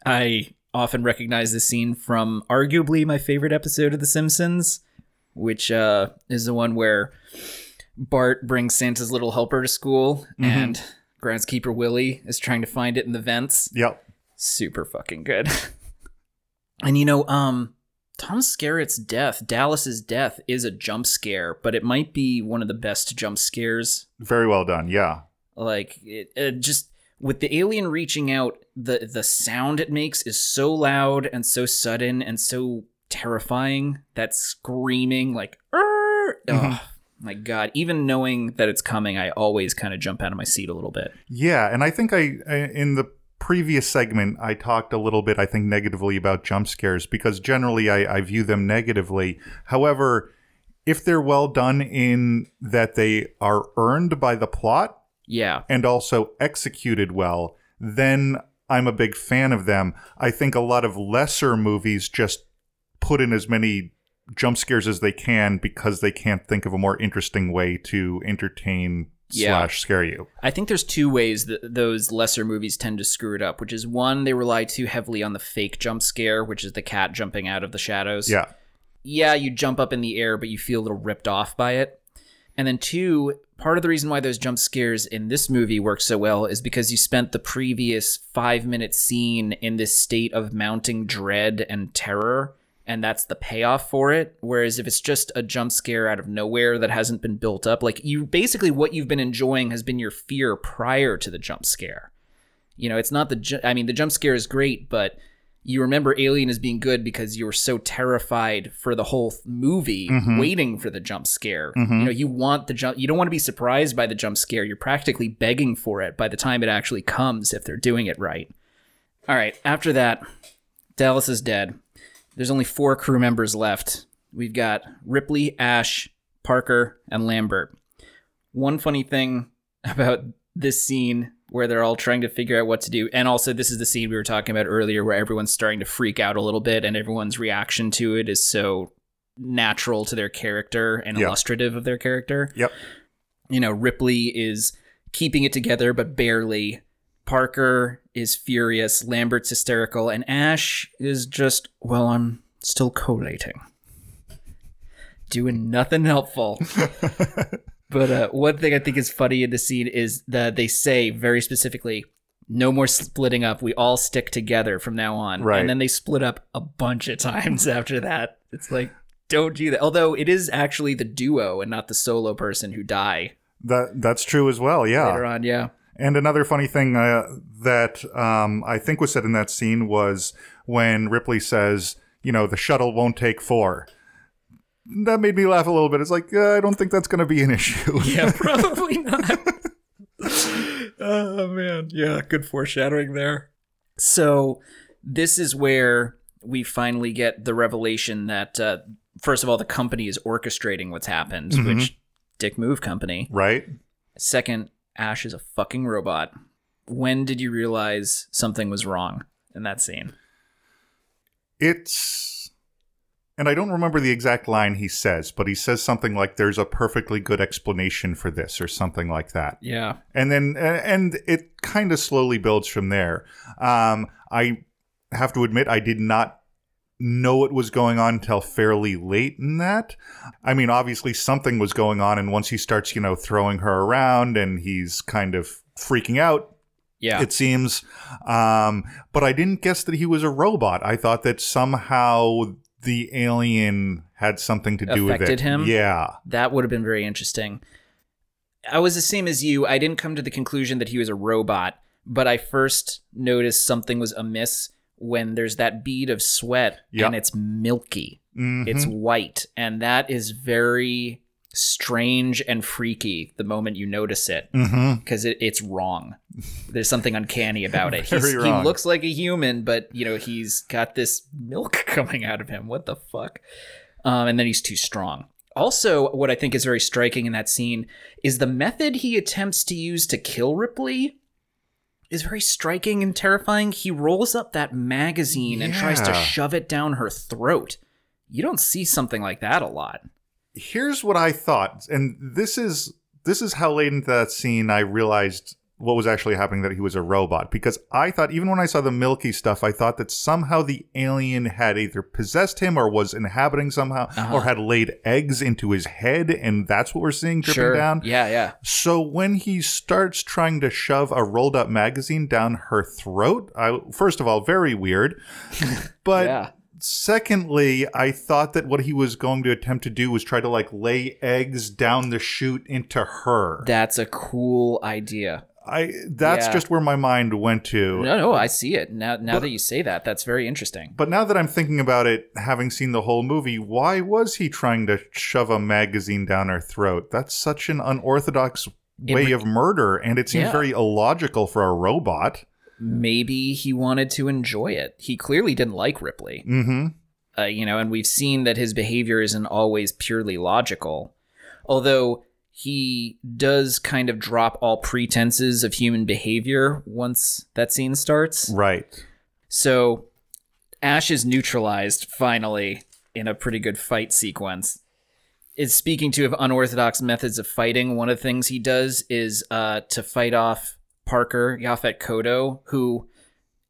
I often recognize this scene from arguably my favorite episode of The Simpsons, which uh, is the one where Bart brings Santa's little helper to school, and groundskeeper Willie is trying to find it in the vents. Yep. Super fucking good. and you know, um, Tom Skerritt's death, Dallas's death, is a jump scare, but it might be one of the best jump scares Very well done. Yeah. like it, it just with the alien reaching out the the sound it makes is so loud and so sudden and so terrifying that screaming like oh my god even knowing that it's coming i always kind of jump out of my seat a little bit Yeah, and I think I I- in the previous segment I talked a little bit I think negatively about jump scares because generally I, I view them negatively. However, if they're well done in that they are earned by the plot yeah and also executed well, then I'm a big fan of them. I think a lot of lesser movies just put in as many jump scares as they can because they can't think of a more interesting way to entertain Yeah. slash scare you. I think there's two ways that those lesser movies tend to screw it up, which is one, they rely too heavily on the fake jump scare, which is the cat jumping out of the shadows. Yeah. yeah, you jump up in the air, but you feel a little ripped off by it. And then two, part of the reason why those jump scares in this movie work so well is because you spent the previous five minute scene in this state of mounting dread and terror, and that's the payoff for it. Whereas if it's just a jump scare out of nowhere that hasn't been built up, like you basically what you've been enjoying has been your fear prior to the jump scare. You know, it's not the. ju- I mean, the jump scare is great, but you remember Alien as being good because you were so terrified for the whole movie, mm-hmm. waiting for the jump scare. You mm-hmm. know, you want the jump. You don't want to be surprised by the jump scare. You're practically begging for it by the time it actually comes if they're doing it right. All right. After that, Dallas is dead. There's only four crew members left. We've got Ripley, Ash, Parker, and Lambert. One funny thing about this scene where they're all trying to figure out what to do, and also this is the scene we were talking about earlier where everyone's starting to freak out a little bit, and everyone's reaction to it is so natural to their character and Yeah. illustrative of their character. Yep. You know, Ripley is keeping it together, but barely. Parker is furious, Lambert's hysterical, and Ash is just, well, I'm still collating. Doing nothing helpful. but uh, one thing I think is funny in the scene is that they say very specifically, no more splitting up. We all stick together from now on. Right. And then they split up a bunch of times after that. It's like, don't do that. Although it is actually the duo and not the solo person who die That that's true as well. Yeah. later on. Yeah. And another funny thing uh, that um, I think was said in that scene was when Ripley says, "You know, the shuttle won't take four. That made me laugh a little bit. It's like uh, I don't think that's going to be an issue. Yeah, probably not. oh man, yeah, good foreshadowing there. So this is where we finally get the revelation that uh, first of all, the company is orchestrating what's happened, which Dick Move Company. right? Second, Ash is a fucking robot. When did you realize something was wrong in that scene? It's and I don't remember the exact line he says, but he says something like there's a perfectly good explanation for this or something like that. Yeah. and then and it kind of slowly builds from there. Um, I have to admit, I did not know what was going on until fairly late in that. I mean, obviously something was going on, and once he starts, you know, throwing her around and he's kind of freaking out. Yeah. It seems, um, but I didn't guess that he was a robot. I thought that somehow the alien had something to do with Affected it. him? Yeah, That would have been very interesting. I was the same as you. I didn't come to the conclusion that he was a robot, but I first noticed something was amiss when there's that bead of sweat Yep. and it's milky. Mhm. It's white, and that is very strange and freaky the moment you notice it because it, it's wrong. There's something uncanny about it. He looks like a human, but you know he's got this milk coming out of him. What the fuck? Um, and then he's too strong. Also, what I think is very striking in that scene is the method he attempts to use to kill Ripley is very striking and terrifying. He rolls up that magazine and tries to shove it down her throat. You don't see something like that a lot. here's what I thought, and this is this is how late into that scene I realized what was actually happening that he was a robot because I thought even when I saw the Milky stuff I thought that somehow the alien had either possessed him or was inhabiting somehow Uh-huh. or had laid eggs into his head and that's what we're seeing dripping sure. down. Yeah, yeah. So when he starts trying to shove a rolled up magazine down her throat, I first of all very weird. But yeah. secondly, I thought that what he was going to attempt to do was try to like lay eggs down the chute into her. That's a cool idea. I that's Yeah. just where my mind went to. No, no, I see it. Now now that you say that, that's very interesting. But now that I'm thinking about it, having seen the whole movie, why was he trying to shove a magazine down her throat? That's such an unorthodox way re- of murder, and it seems Yeah. very illogical for a robot. Maybe he wanted to enjoy it. He clearly didn't like Ripley. Mm-hmm. uh, you know, and we've seen that his behavior isn't always purely logical. Although he does kind of drop all pretenses of human behavior once that scene starts. Right. So Ash is neutralized finally in a pretty good fight sequence. Is speaking to of unorthodox methods of fighting. One of the things he does is uh, to fight off Parker Yaphet Kotto, who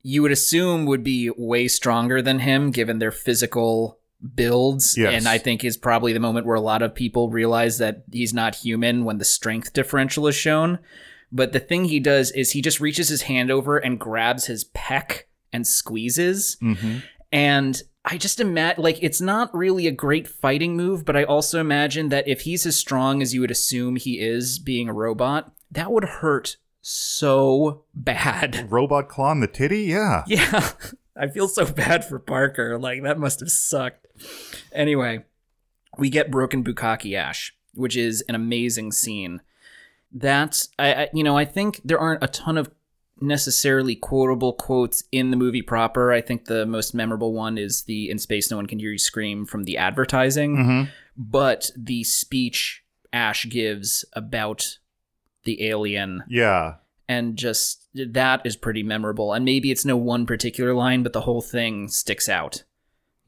you would assume would be way stronger than him given their physical builds. Yes. And I think is probably the moment where a lot of people realize that he's not human when the strength differential is shown. But the thing he does is he just reaches his hand over and grabs his pec and squeezes. Mm-hmm. And I just imagine, like, it's not really a great fighting move, but I also imagine that if he's as strong as you would assume he is being a robot, that would hurt so bad. Robot claw in the titty? Yeah. Yeah. I feel so bad for Parker. Like, that must have sucked. Anyway, we get Broken Bukaki Ash, which is an amazing scene. That, I, I, you know, I think there aren't a ton of necessarily quotable quotes in the movie proper. I think the most memorable one is the In Space No One Can Hear You Scream from the advertising. Mm-hmm. But the speech Ash gives about the alien Yeah. and just that is pretty memorable. And maybe it's no one particular line, but the whole thing sticks out.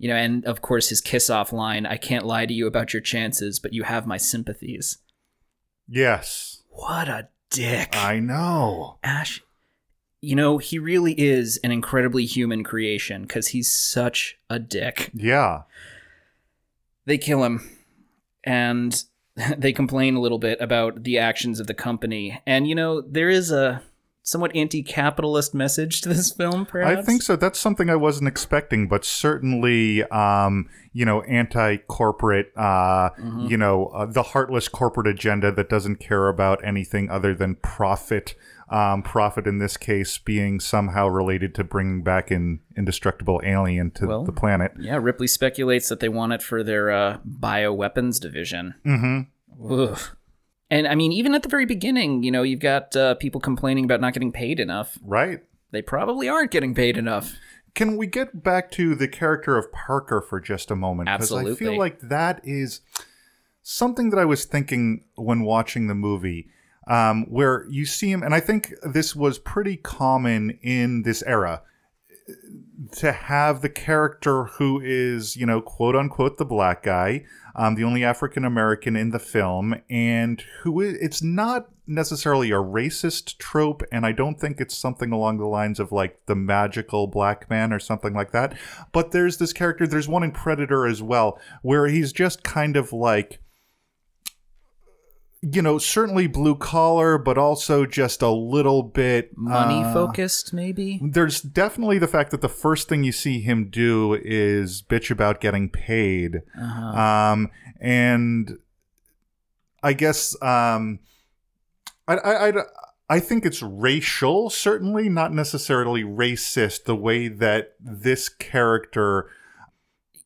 You know, and of course his kiss off line, I can't lie to you about your chances, but you have my sympathies. Yes. What a dick. I know. Ash, you know, he really is an incredibly human creation because he's such a dick. Yeah. They kill him, and they complain a little bit about the actions of the company. And, you know, there is a somewhat anti capitalist message to this film, perhaps. I think so. That's something I wasn't expecting, but certainly, um, you know, anti-corporate, uh, Mm-hmm. you know, uh, the heartless corporate agenda that doesn't care about anything other than profit. Um, profit in this case being somehow related to bringing back an indestructible alien to Well, the planet. Yeah, Ripley speculates that they want it for their uh, bioweapons division. Mm-hmm. Ugh. And I mean, even at the very beginning, you know, you've got uh, people complaining about not getting paid enough. Right. They probably aren't getting paid enough. Can we get back to the character of Parker for just a moment? Because I feel like that is something that I was thinking when watching the movie, um, where you see him, and I think this was pretty common in this era to have the character who is, you know, quote unquote, the black guy, um, the only African American in the film, and who it's not necessarily a racist trope, and I don't think it's something along the lines of like the magical black man or something like that. But there's this character, there's one in Predator as well, where he's just kind of like, you know, certainly blue collar, but also just a little bit Money uh, focused, maybe? there's definitely the fact that the first thing you see him do is bitch about getting paid. Uh-huh. Um, and I guess um, I, I, I, I think it's racial, certainly not necessarily racist, the way that this character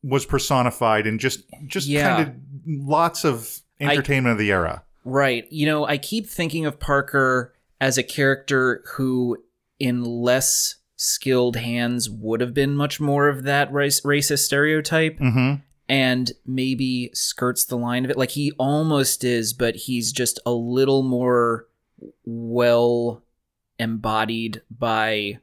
was personified and just just Yeah. kind of lots of entertainment of the era. Right. You know, I keep thinking of Parker as a character who, in less skilled hands, would have been much more of that race- racist stereotype Mm-hmm. and maybe skirts the line of it. Like he almost is, but he's just a little more well embodied by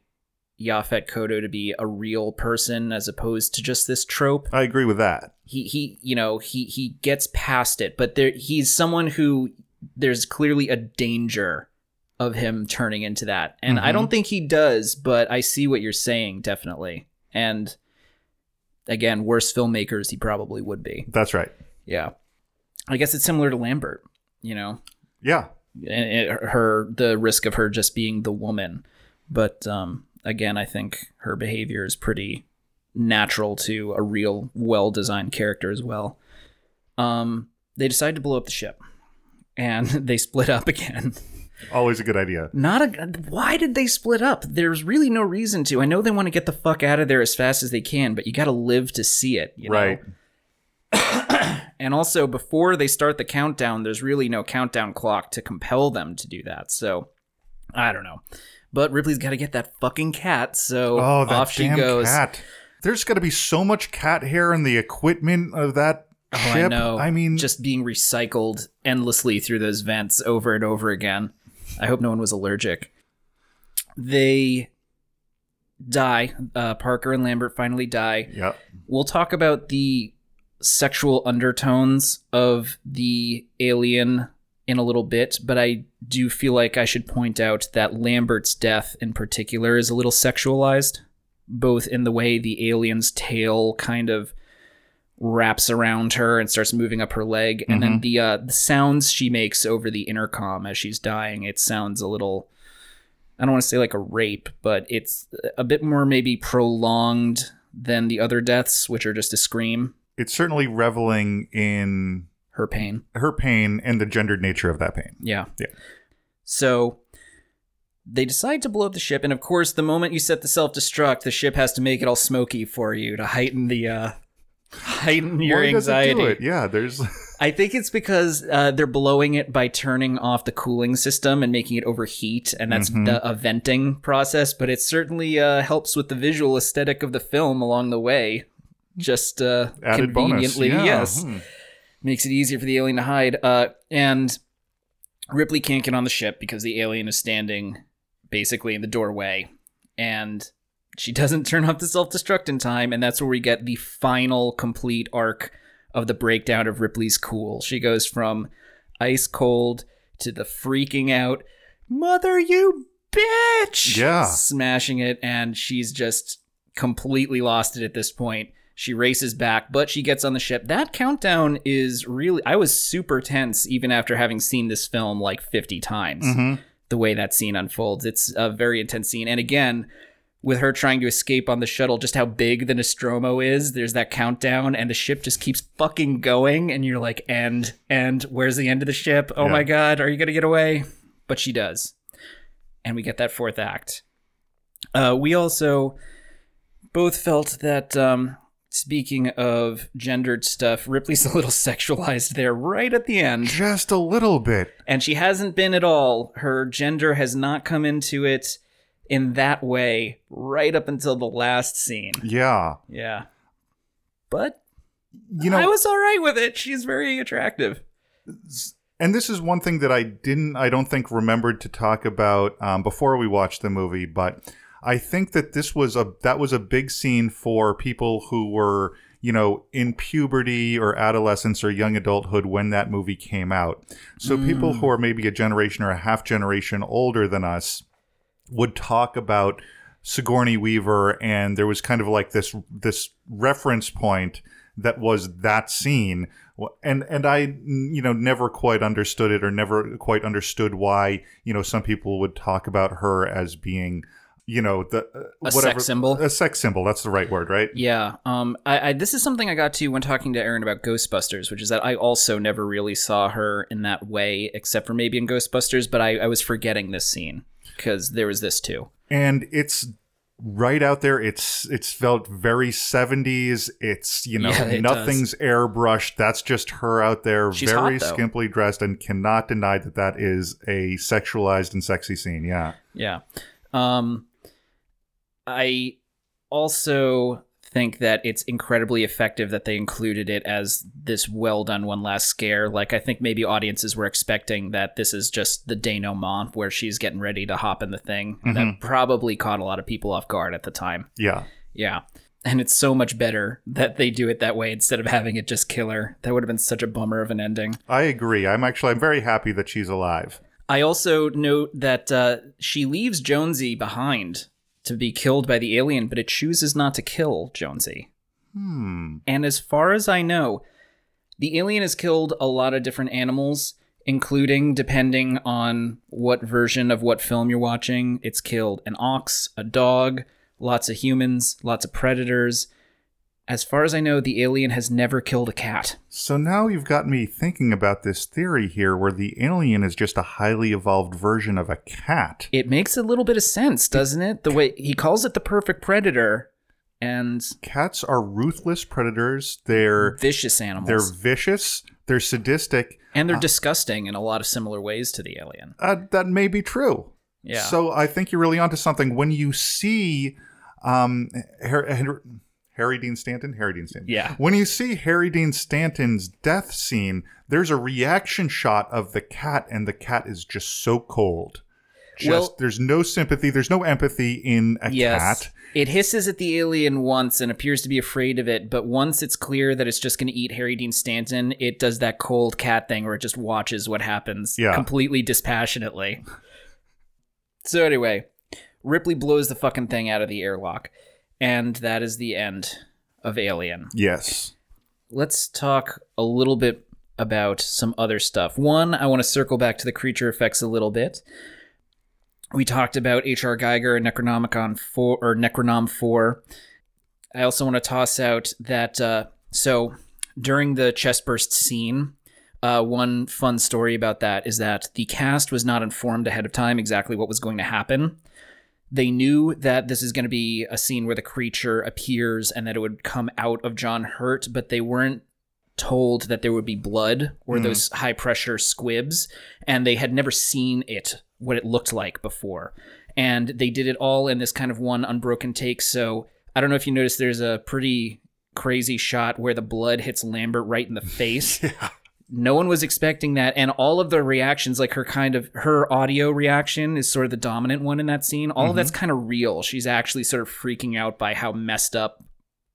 Yaphet Kotto to be a real person as opposed to just this trope I agree with that. he he you know he he gets past it but there he's someone who there's clearly a danger of him turning into that. And I don't think he does, but I see what you're saying definitely. And again, worse filmmakers he probably would be. That's right. Yeah. I guess it's similar to Lambert, you know, Yeah. and it, her the risk of her just being the woman. But um, again, I think her behavior is pretty natural to a real, well-designed character as well. Um, they decide to blow up the ship, and they split up again. Always a good idea. Not a. Why did they split up? There's really no reason to. I know they want to get the fuck out of there as fast as they can, but you got to live to see it. You know? Right. And also, before they start the countdown, there's really no countdown clock to compel them to do that. So, I don't know. But Ripley's got to get that fucking cat, so Oh, that off she damn goes. cat. There's got to be so much cat hair in the equipment of that Oh, ship. I know. I mean, just being recycled endlessly through those vents over and over again. I hope no one was allergic. They die. Uh, Parker and Lambert finally die. yeah. We'll talk about the sexual undertones of the alien in a little bit, but I do feel like I should point out that Lambert's death in particular is a little sexualized, both in the way the alien's tail kind of wraps around her and starts moving up her leg, and then the uh, the sounds she makes over the intercom as she's dying. It sounds a little. I don't want to say like a rape, but it's a bit more maybe prolonged than the other deaths, which are just a scream. It's certainly reveling in Her pain. her pain and the gendered nature of that pain. Yeah. Yeah. So they decide to blow up the ship, and of course, the moment you set the self destruct, the ship has to make it all smoky for you to heighten the uh heighten your Why does it do anxiety. it? Yeah, there's I think it's because uh, they're blowing it by turning off the cooling system and making it overheat, and that's Mm-hmm. the, a venting process. But it certainly uh, helps with the visual aesthetic of the film along the way. Just uh, added bonus. conveniently, Yeah. yes, Hmm. Makes it easier for the alien to hide. Uh, and Ripley can't get on the ship because the alien is standing basically in the doorway, and she doesn't turn off the self destruct in time, and that's where we get the final complete arc of the breakdown of Ripley's cool. She goes from ice cold to the freaking out, mother, you bitch! Yeah. Smashing it, and she's just completely lost it at this point. She races back, but she gets on the ship. That countdown is really. I was super tense even after having seen this film like 50 times. The way that scene unfolds. It's a very intense scene. And again, with her trying to escape on the shuttle, just how big the Nostromo is. There's that countdown, and the ship just keeps fucking going, and you're like, "And and where's the end of the ship? Oh Yeah. my god, are you gonna get away?" But she does, and we get that fourth act. Uh, we also both felt that. Um, speaking of gendered stuff, Ripley's a little sexualized there right at the end just a little bit. and she hasn't been at all. Her gender has not come into it in that way right up until the last scene. Yeah. Yeah. But You know, I was all right with it. She's very attractive. and this is one thing that I didn't, I don't think, remembered to talk about um, before we watched the movie, but I think that this was a that was a big scene for people who were, you know, in puberty or adolescence or young adulthood when that movie came out. So people who mm. are maybe a generation or a half generation older than us would talk about Sigourney Weaver, and there was kind of like this this reference point that was that scene, and and I you know never quite understood it or never quite understood why you know some people would talk about her as being you know the uh, A whatever sex symbol? a sex symbol that's the right word right Yeah. Um. I, I. This is something I got to when talking to Aaron about Ghostbusters, which is that I also never really saw her in that way, except for maybe in Ghostbusters. But I, I was forgetting this scene because there was this too. and it's right out there it's it's felt very 70s it's you know Yeah, it nothing's airbrushed that's just her out there She's very hot, skimpily dressed and cannot deny that that is a sexualized and sexy scene yeah Yeah. Um I also think that it's incredibly effective that they included it as this well done one last scare. Like I think maybe audiences were expecting that this is just the denouement where she's getting ready to hop in the thing. That probably caught a lot of people off guard at the time. yeah Yeah. And it's so much better that they do it that way instead of having it just kill her. That would have been such a bummer of an ending. i agree i'm actually i'm very happy that she's alive I also note that uh, she leaves Jonesy behind to be killed by the alien, but it chooses not to kill Jonesy. Hmm. And as far as I know, the alien has killed a lot of different animals, including, depending on what version of what film you're watching, it's killed an ox, a dog, lots of humans, lots of predators. As far as I know, the alien has never killed a cat. So now you've got me thinking about this theory here where the alien is just a highly evolved version of a cat. It makes a little bit of sense, doesn't it? The way he calls it the perfect predator and Cats are ruthless predators. They're vicious animals. they're vicious, they're sadistic. and they're disgusting in a lot of similar ways to the alien. Uh, that may be true. Yeah. So I think you're really onto something when you see um, Har- Har- Harry Dean Stanton. Harry Dean Stanton. Yeah. When you see Harry Dean Stanton's death scene, there's a reaction shot of the cat, and the cat is just so cold. Just Well- there's no sympathy. There's no empathy in a Yes. cat. It hisses at the alien once and appears to be afraid of it, but once it's clear that it's just going to eat Harry Dean Stanton, it does that cold cat thing where it just watches what happens Yeah. completely dispassionately. So, anyway, Ripley blows the fucking thing out of the airlock, and that is the end of Alien. Yes. let's talk a little bit about some other stuff. One, I want to circle back to the creature effects a little bit. We talked about H.R. Giger and Necronomicon 4 or Necronom 4. I also want to toss out that uh, so during the chest burst scene, uh, one fun story about that is that the cast was not informed ahead of time exactly what was going to happen. They knew that this is going to be a scene where the creature appears and that it would come out of John Hurt, but they weren't told that there would be blood or mm-hmm. those high pressure squibs, and they had never seen it, what it looked like before. And they did it all in this kind of one unbroken take. So I don't know if you noticed, there's a pretty crazy shot where the blood hits Lambert right in the face no one was expecting that and all of the reactions like her kind of her audio reaction is sort of the dominant one in that scene. All of that's kind of real. She's actually sort of freaking out by how messed up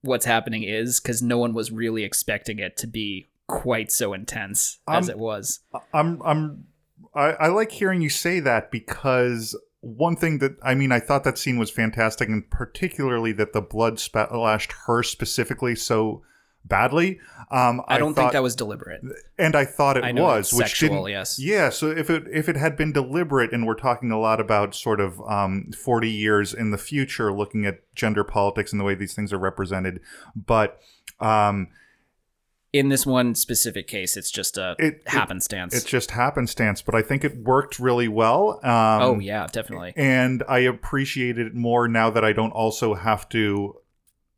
what's happening is because no one was really expecting it to be quite so intense as Um, it was. I'm I'm I, I like hearing you say that because one thing that I mean I thought that scene was fantastic and particularly that the blood splashed her specifically so badly. Um, i don't thought, think that was deliberate and I thought it I was, which sexual, didn't. yes. Yeah, so if it if it had been deliberate, and we're talking a lot about sort of um, forty years in the future, looking at gender politics and the way these things are represented, but um, in this one specific case it's just a It- it- happenstance it's just happenstance. But I think it worked really well. Um, oh yeah definitely and I appreciate it more now that I don't also have to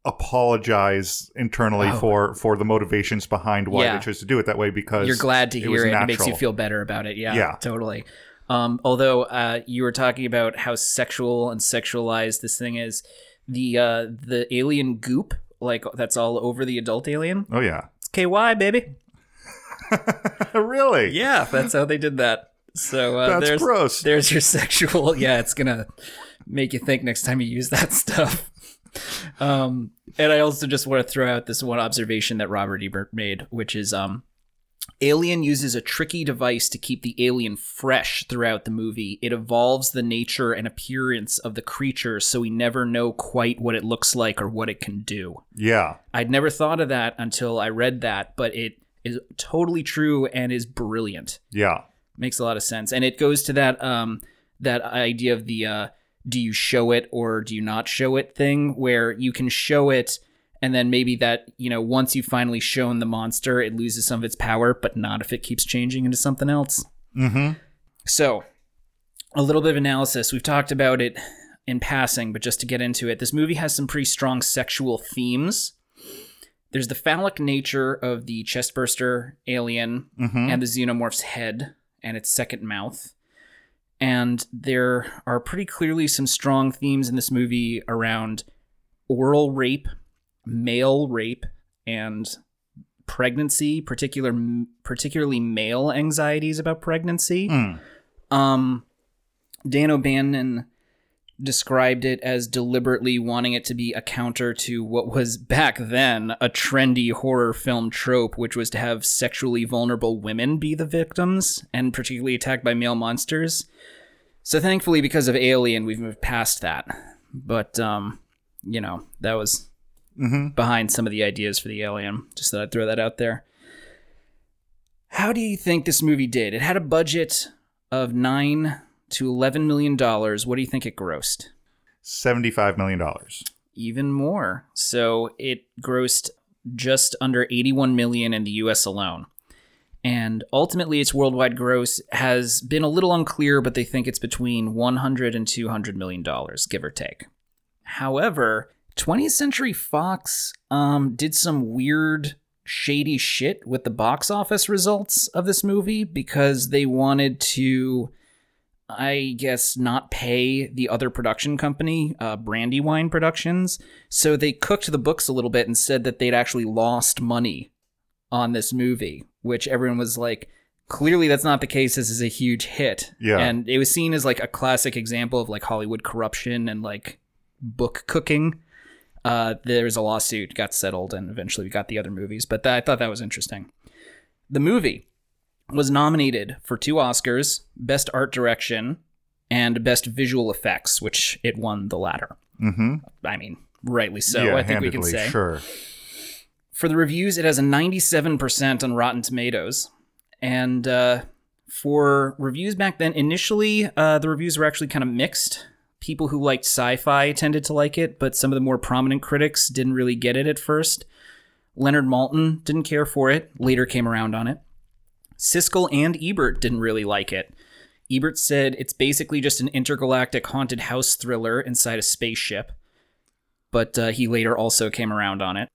apologize internally Oh. for for the motivations behind why Yeah. they chose to do it that way because you're glad to hear it, and it makes you feel better about it yeah, Yeah. totally um, although uh, you were talking about how sexual and sexualized this thing is the uh, the alien goop like that's all over the adult alien Oh yeah, it's ky baby really? yeah that's how they did that so uh, That's there's gross. there's your sexual yeah it's gonna make you think next time you use that stuff um and i also just want to throw out this one observation that robert ebert made which is um alien uses a tricky device to keep the alien fresh throughout the movie. It evolves the nature and appearance of the creature so we never know quite what it looks like or what it can do. Yeah, i'd never thought of that until i read that but it is totally true and is brilliant. Yeah, makes a lot of sense. And it goes to that um that idea of the uh do you show it or do you not show it thing where you can show it and then maybe that you know once you've finally shown the monster it loses some of its power but not if it keeps changing into something else mm-hmm. so a little bit of analysis we've talked about it in passing but just to get into it this movie has some pretty strong sexual themes there's the phallic nature of the chestburster alien Mm-hmm. and the xenomorph's head and its second mouth. And there are pretty clearly some strong themes in this movie around oral rape, male rape, and pregnancy, particular particularly male anxieties about pregnancy. Mm. Um, Dan O'Bannon described it as deliberately wanting it to be a counter to what was back then a trendy horror film trope, which was to have sexually vulnerable women be the victims and particularly attacked by male monsters. So thankfully, because of Alien, we've moved past that. But um, you know, that was behind some of the ideas for the Alien. Just thought I'd throw that out there. How do you think this movie did? It had a budget of nine to eleven million dollars. What do you think it grossed? $75 million. Even more. So it grossed just under 81 million in the US alone. And ultimately its worldwide gross has been a little unclear, but they think it's between 100 and 200 million dollars, give or take. However, 20th Century Fox um, did some weird, shady shit with the box office results of this movie because they wanted to, I guess, not pay the other production company, uh, Brandywine Productions. So they cooked the books a little bit and said that they'd actually lost money on this movie, which everyone was like, clearly that's not the case. This is a huge hit. Yeah. And it was seen as like a classic example of like Hollywood corruption and like book cooking. Uh, there was a lawsuit, got settled, and eventually we got the other movies. But that, I thought that was interesting. The movie was nominated for two Oscars Best Art Direction and Best Visual Effects, which it won the latter. Mm-hmm. I mean, rightly so, yeah, I think we can say. Sure. For the reviews, it has a 97% on Rotten Tomatoes. And uh, for reviews back then, initially, uh, the reviews were actually kind of mixed. People who liked sci fi tended to like it, but some of the more prominent critics didn't really get it at first. Leonard Maltin didn't care for it, later came around on it. Siskel and Ebert didn't really like it. Ebert said it's basically just an intergalactic haunted house thriller inside a spaceship, but uh, he later also came around on it.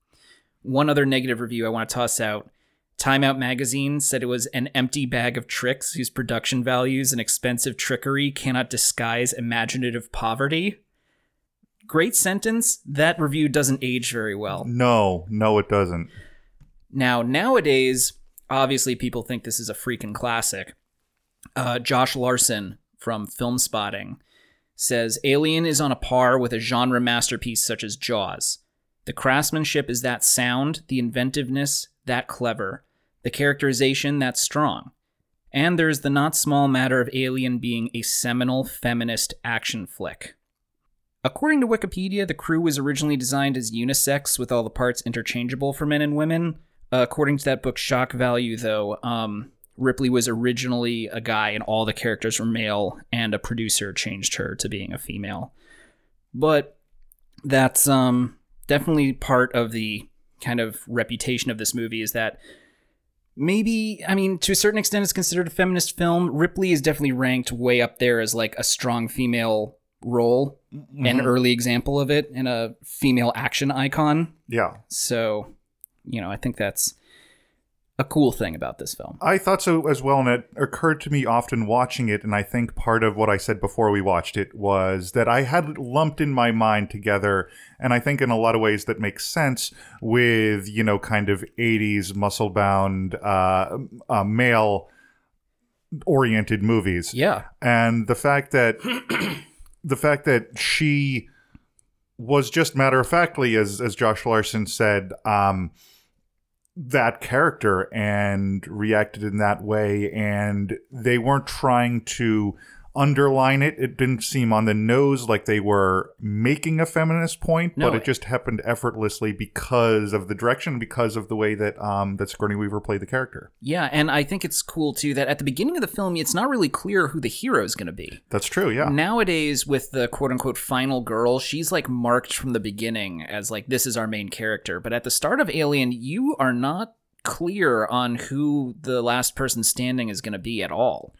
One other negative review I want to toss out. Time Out magazine said it was an empty bag of tricks whose production values and expensive trickery cannot disguise imaginative poverty. Great sentence. That review doesn't age very well. No, no, it doesn't. Now, nowadays, obviously people think this is a freaking classic. Uh, Josh Larsen from Filmspotting says Alien is on a par with a genre masterpiece such as Jaws. The craftsmanship is that sound, the inventiveness that clever, the characterization that strong. And there's the not small matter of Alien being a seminal feminist action flick. According to Wikipedia, the crew was originally designed as unisex with all the parts interchangeable for men and women. Uh, according to that book, Shock Value, though, um, Ripley was originally a guy and all the characters were male, and a producer changed her to being a female. But that's um, definitely part of the kind of reputation of this movie is that maybe i mean to a certain extent it's considered a feminist film ripley is definitely ranked way up there as like a strong female role an early example of it and a female action icon Yeah. so you know i think that's a cool thing about this film I thought so as well, and it occurred to me often watching it, and I think part of what I said before we watched it was that I had lumped in my mind together, and I think in a lot of ways that makes sense with, you know, kind of 80s muscle bound uh, uh, male oriented movies. yeah and the fact that the fact that she was just matter of factly as as Josh Larsen said um that character and reacted in that way and they weren't trying to underline it it didn't seem on the nose like they were making a feminist point No, but it- just happened effortlessly because of the direction because of the way that um that Sigourney Weaver played the character yeah and i think it's cool too that at the beginning of the film it's not really clear who the hero is going to be that's true yeah Nowadays, with the quote unquote final girl, she's like marked from the beginning as like, this is our main character. But at the start of Alien, you are not clear on who the last person standing is going to be at all.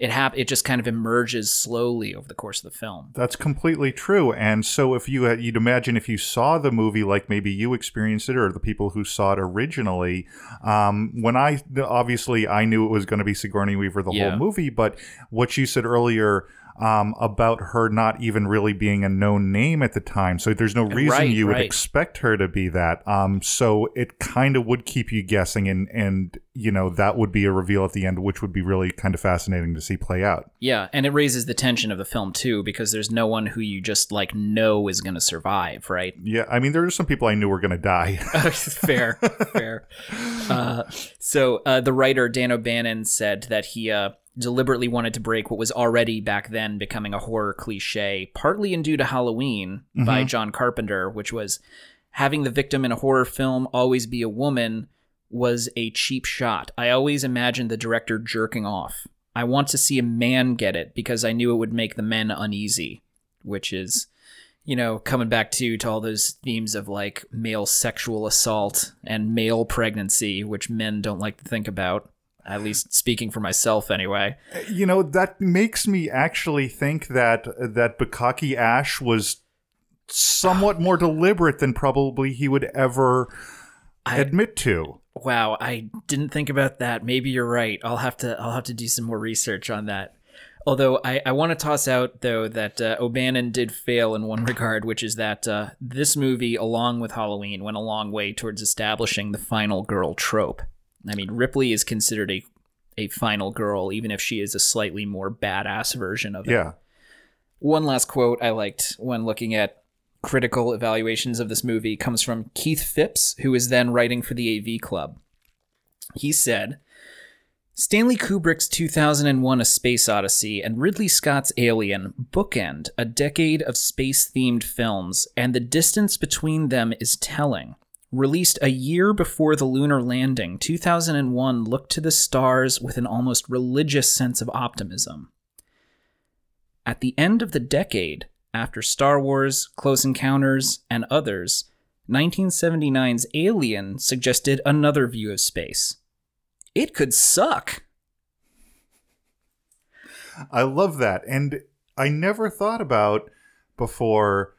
It hap- it just kind of emerges slowly over the course of the film. That's completely true. And so, if you you'd imagine if you saw the movie like maybe you experienced it, or the people who saw it originally, um, when I obviously I knew it was going to be Sigourney Weaver the Yeah. whole movie, but what you said earlier um, about her not even really being a known name at the time. So there's no reason Right, you would right. expect her to be that. Um, so it kind of would keep you guessing, and and you know that would be a reveal at the end, which would be really kind of fascinating to see play out. Yeah, and it raises the tension of the film too because there's no one who you just like know is going to survive, right? Yeah, I mean there are some people I knew were going to die. fair, fair. Uh, so uh, the writer Dan O'Bannon said that he uh, deliberately wanted to break what was already back then becoming a horror cliche, partly in due to Halloween by mm-hmm. John Carpenter, which was having the victim in a horror film always be a woman was a cheap shot. I always imagined the director jerking off. I want to see a man get it because I knew it would make the men uneasy, which is you know, coming back to to all those themes of like male sexual assault and male pregnancy, which men don't like to think about. At least speaking for myself, anyway. you know that makes me actually think that that Bukkake Ash was somewhat more deliberate than probably he would ever admit to. Wow, I didn't think about that. Maybe you're right. I'll have to I'll have to do some more research on that. Although I, I want to toss out though that uh, O'Bannon did fail in one regard, which is that uh, this movie, along with Halloween, went a long way towards establishing the final girl trope. I mean, Ripley is considered a a final girl, even if she is a slightly more badass version of it. Yeah. One last quote I liked when looking at critical evaluations of this movie comes from Keith Phipps, who was then writing for the AV Club. He said, Stanley Kubrick's 2001 A Space Odyssey and Ridley Scott's Alien bookend a decade of space themed films, and the distance between them is telling. Released a year before the lunar landing, 2001 looked to the stars with an almost religious sense of optimism. At the end of the decade, after Star Wars, Close Encounters, and others, 1979's Alien suggested another view of space. It could suck. I love that. And I never thought about before,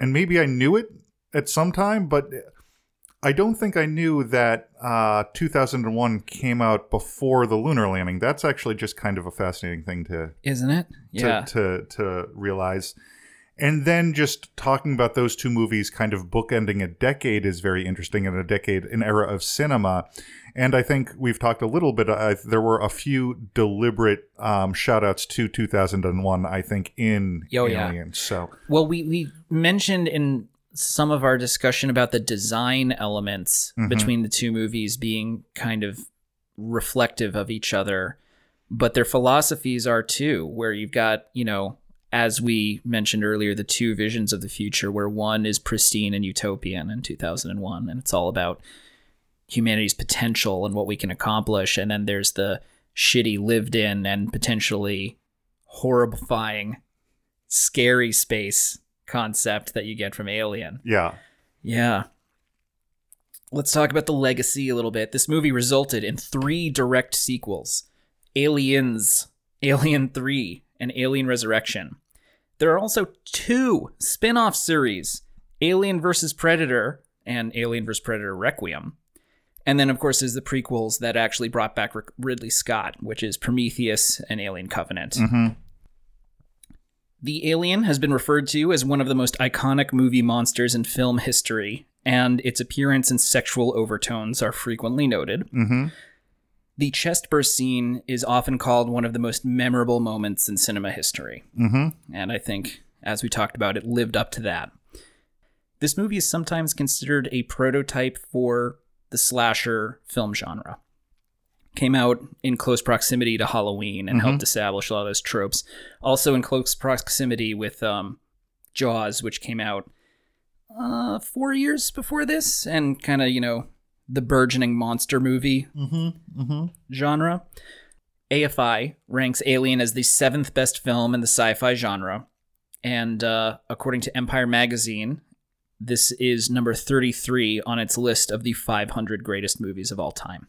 and maybe I knew it at some time, but I don't think I knew that uh, 2001 came out before the lunar landing. That's actually just kind of a fascinating thing to Isn't it? to, Yeah. to to realize. And then just talking about those two movies kind of bookending a decade is very interesting in a decade, an era of cinema. And I think we've talked a little bit. Uh, there were a few deliberate um, shout outs to 2001, I think, in Oh, yeah. Alien. So, Well, we, we mentioned in some of our discussion about the design elements mm-hmm. between the two movies being kind of reflective of each other, but their philosophies are too, where you've got, you know, as we mentioned earlier, the two visions of the future, where one is pristine and utopian in 2001, and it's all about humanity's potential and what we can accomplish. And then there's the shitty lived in and potentially horrifying, scary space concept that you get from Alien. yeah. Yeah. Let's talk about the legacy a little bit. This movie resulted in three direct sequels Aliens, Alien 3, and Alien Resurrection. There are also two spin off series Alien vs. Predator and Alien vs. Predator Requiem. And then, of course, there's the prequels that actually brought back Ridley Scott, which is Prometheus and Alien Covenant. Mm-hmm. The Alien has been referred to as one of the most iconic movie monsters in film history, and its appearance and sexual overtones are frequently noted. hmm The chest burst scene is often called one of the most memorable moments in cinema history. hmm And I think, as we talked about, it lived up to that. This movie is sometimes considered a prototype for the slasher film genre. Came out in close proximity to Halloween and helped establish a lot of those tropes. Also in close proximity with um, Jaws, which came out uh, four years before this, and kind of, you know, the burgeoning monster movie genre. AFI ranks Alien as the seventh best film in the sci fi genre. And uh, according to Empire Magazine, this is number 33 on its list of the 500 greatest movies of all time.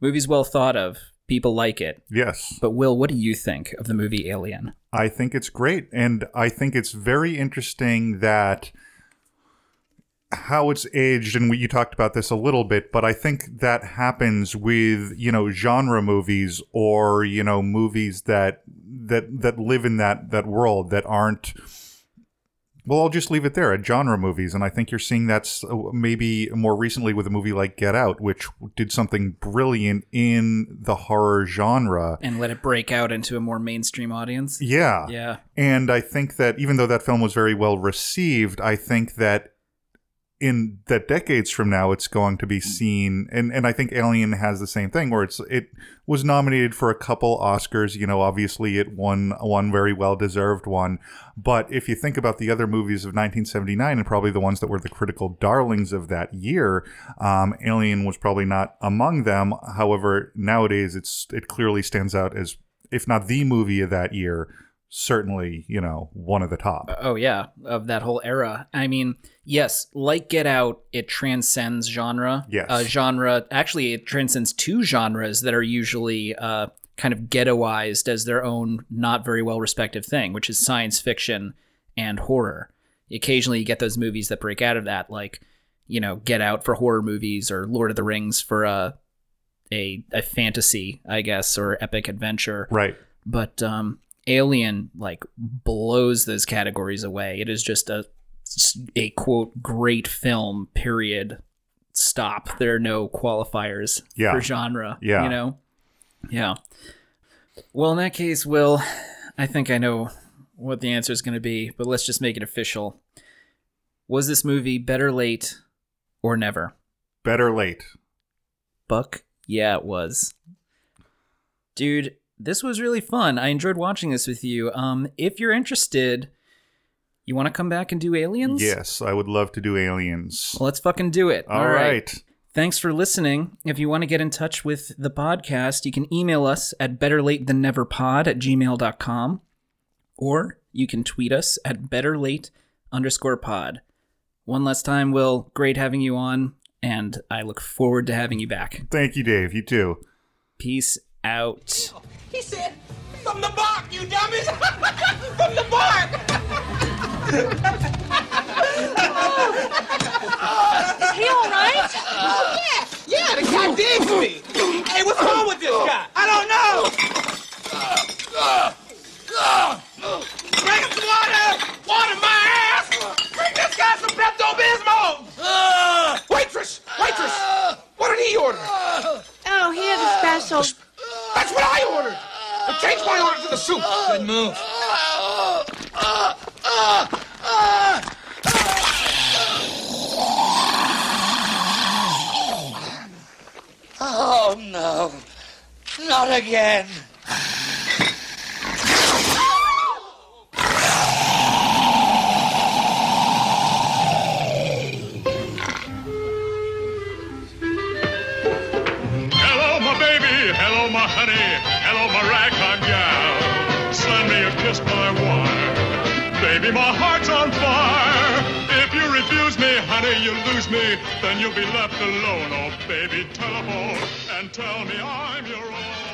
Movie's well thought of. People like it. Yes. But, Will, what do you think of the movie Alien? I think it's great. And I think it's very interesting that how it's aged, and we, you talked about this a little bit, but I think that happens with you know genre movies or you know movies that that that live in that that world that aren't. Well, I'll just leave it there at genre movies, and I think you're seeing that's uh, maybe more recently with a movie like Get Out, which did something brilliant in the horror genre. And let it break out into a more mainstream audience. Yeah, Yeah. and I think that even though that film was very well received, I think that in that decades from now it's going to be seen and, and I think Alien has the same thing where it's it was nominated for a couple Oscars, you know, obviously it won one very well deserved one. But if you think about the other movies of 1979 and probably the ones that were the critical darlings of that year, um, Alien was probably not among them. However, nowadays it's it clearly stands out as if not the movie of that year, certainly, you know, one of the top. Oh yeah, of that whole era. I mean, yes, like Get Out, it transcends genre. Yes. Uh, genre actually it transcends two genres that are usually uh, kind of ghettoized as their own not very well respected thing, which is science fiction and horror. Occasionally you get those movies that break out of that, like, you know, Get Out for horror movies or Lord of the Rings for uh, a a fantasy, I guess, or epic adventure Right. but um alien like blows those categories away it is just a a quote great film period stop there are no qualifiers Yeah. for genre Yeah. you know yeah well in that case will i think i know what the answer is going to be but let's just make it official was this movie better late or never Better late. Buck? Yeah, it was. Dude, this was really fun. I enjoyed watching this with you. Um, if you're interested, you want to come back and do aliens? Yes, I would love to do aliens. Well, let's fucking do it. All right. Thanks for listening. If you want to get in touch with the podcast, you can email us at betterlatethanneverpod at gmail.com or you can tweet us at betterlate underscore pod. One last time, Will, great having you on, and I look forward to having you back. Thank you, Dave. You too. Peace out. He said, from the bark, you dummies! from the bark! Is he all right? yeah, yeah, the guy digs me. Hey, what's wrong with this guy? I don't know. Bring him some water! Water my ass! Bring this guy some Pepto-Bismol! Waitress! Waitress! What did he order? Oh, he has a special. That's what I ordered! I changed my order to the soup. Good move. Oh no. Not again. My honey. Hello, my ragtime gal. Send me a kiss by wire. Baby, my heart's on fire. If you refuse me, honey, you lose me. Then you'll be left alone. Oh, baby, telephone and tell me I'm your own.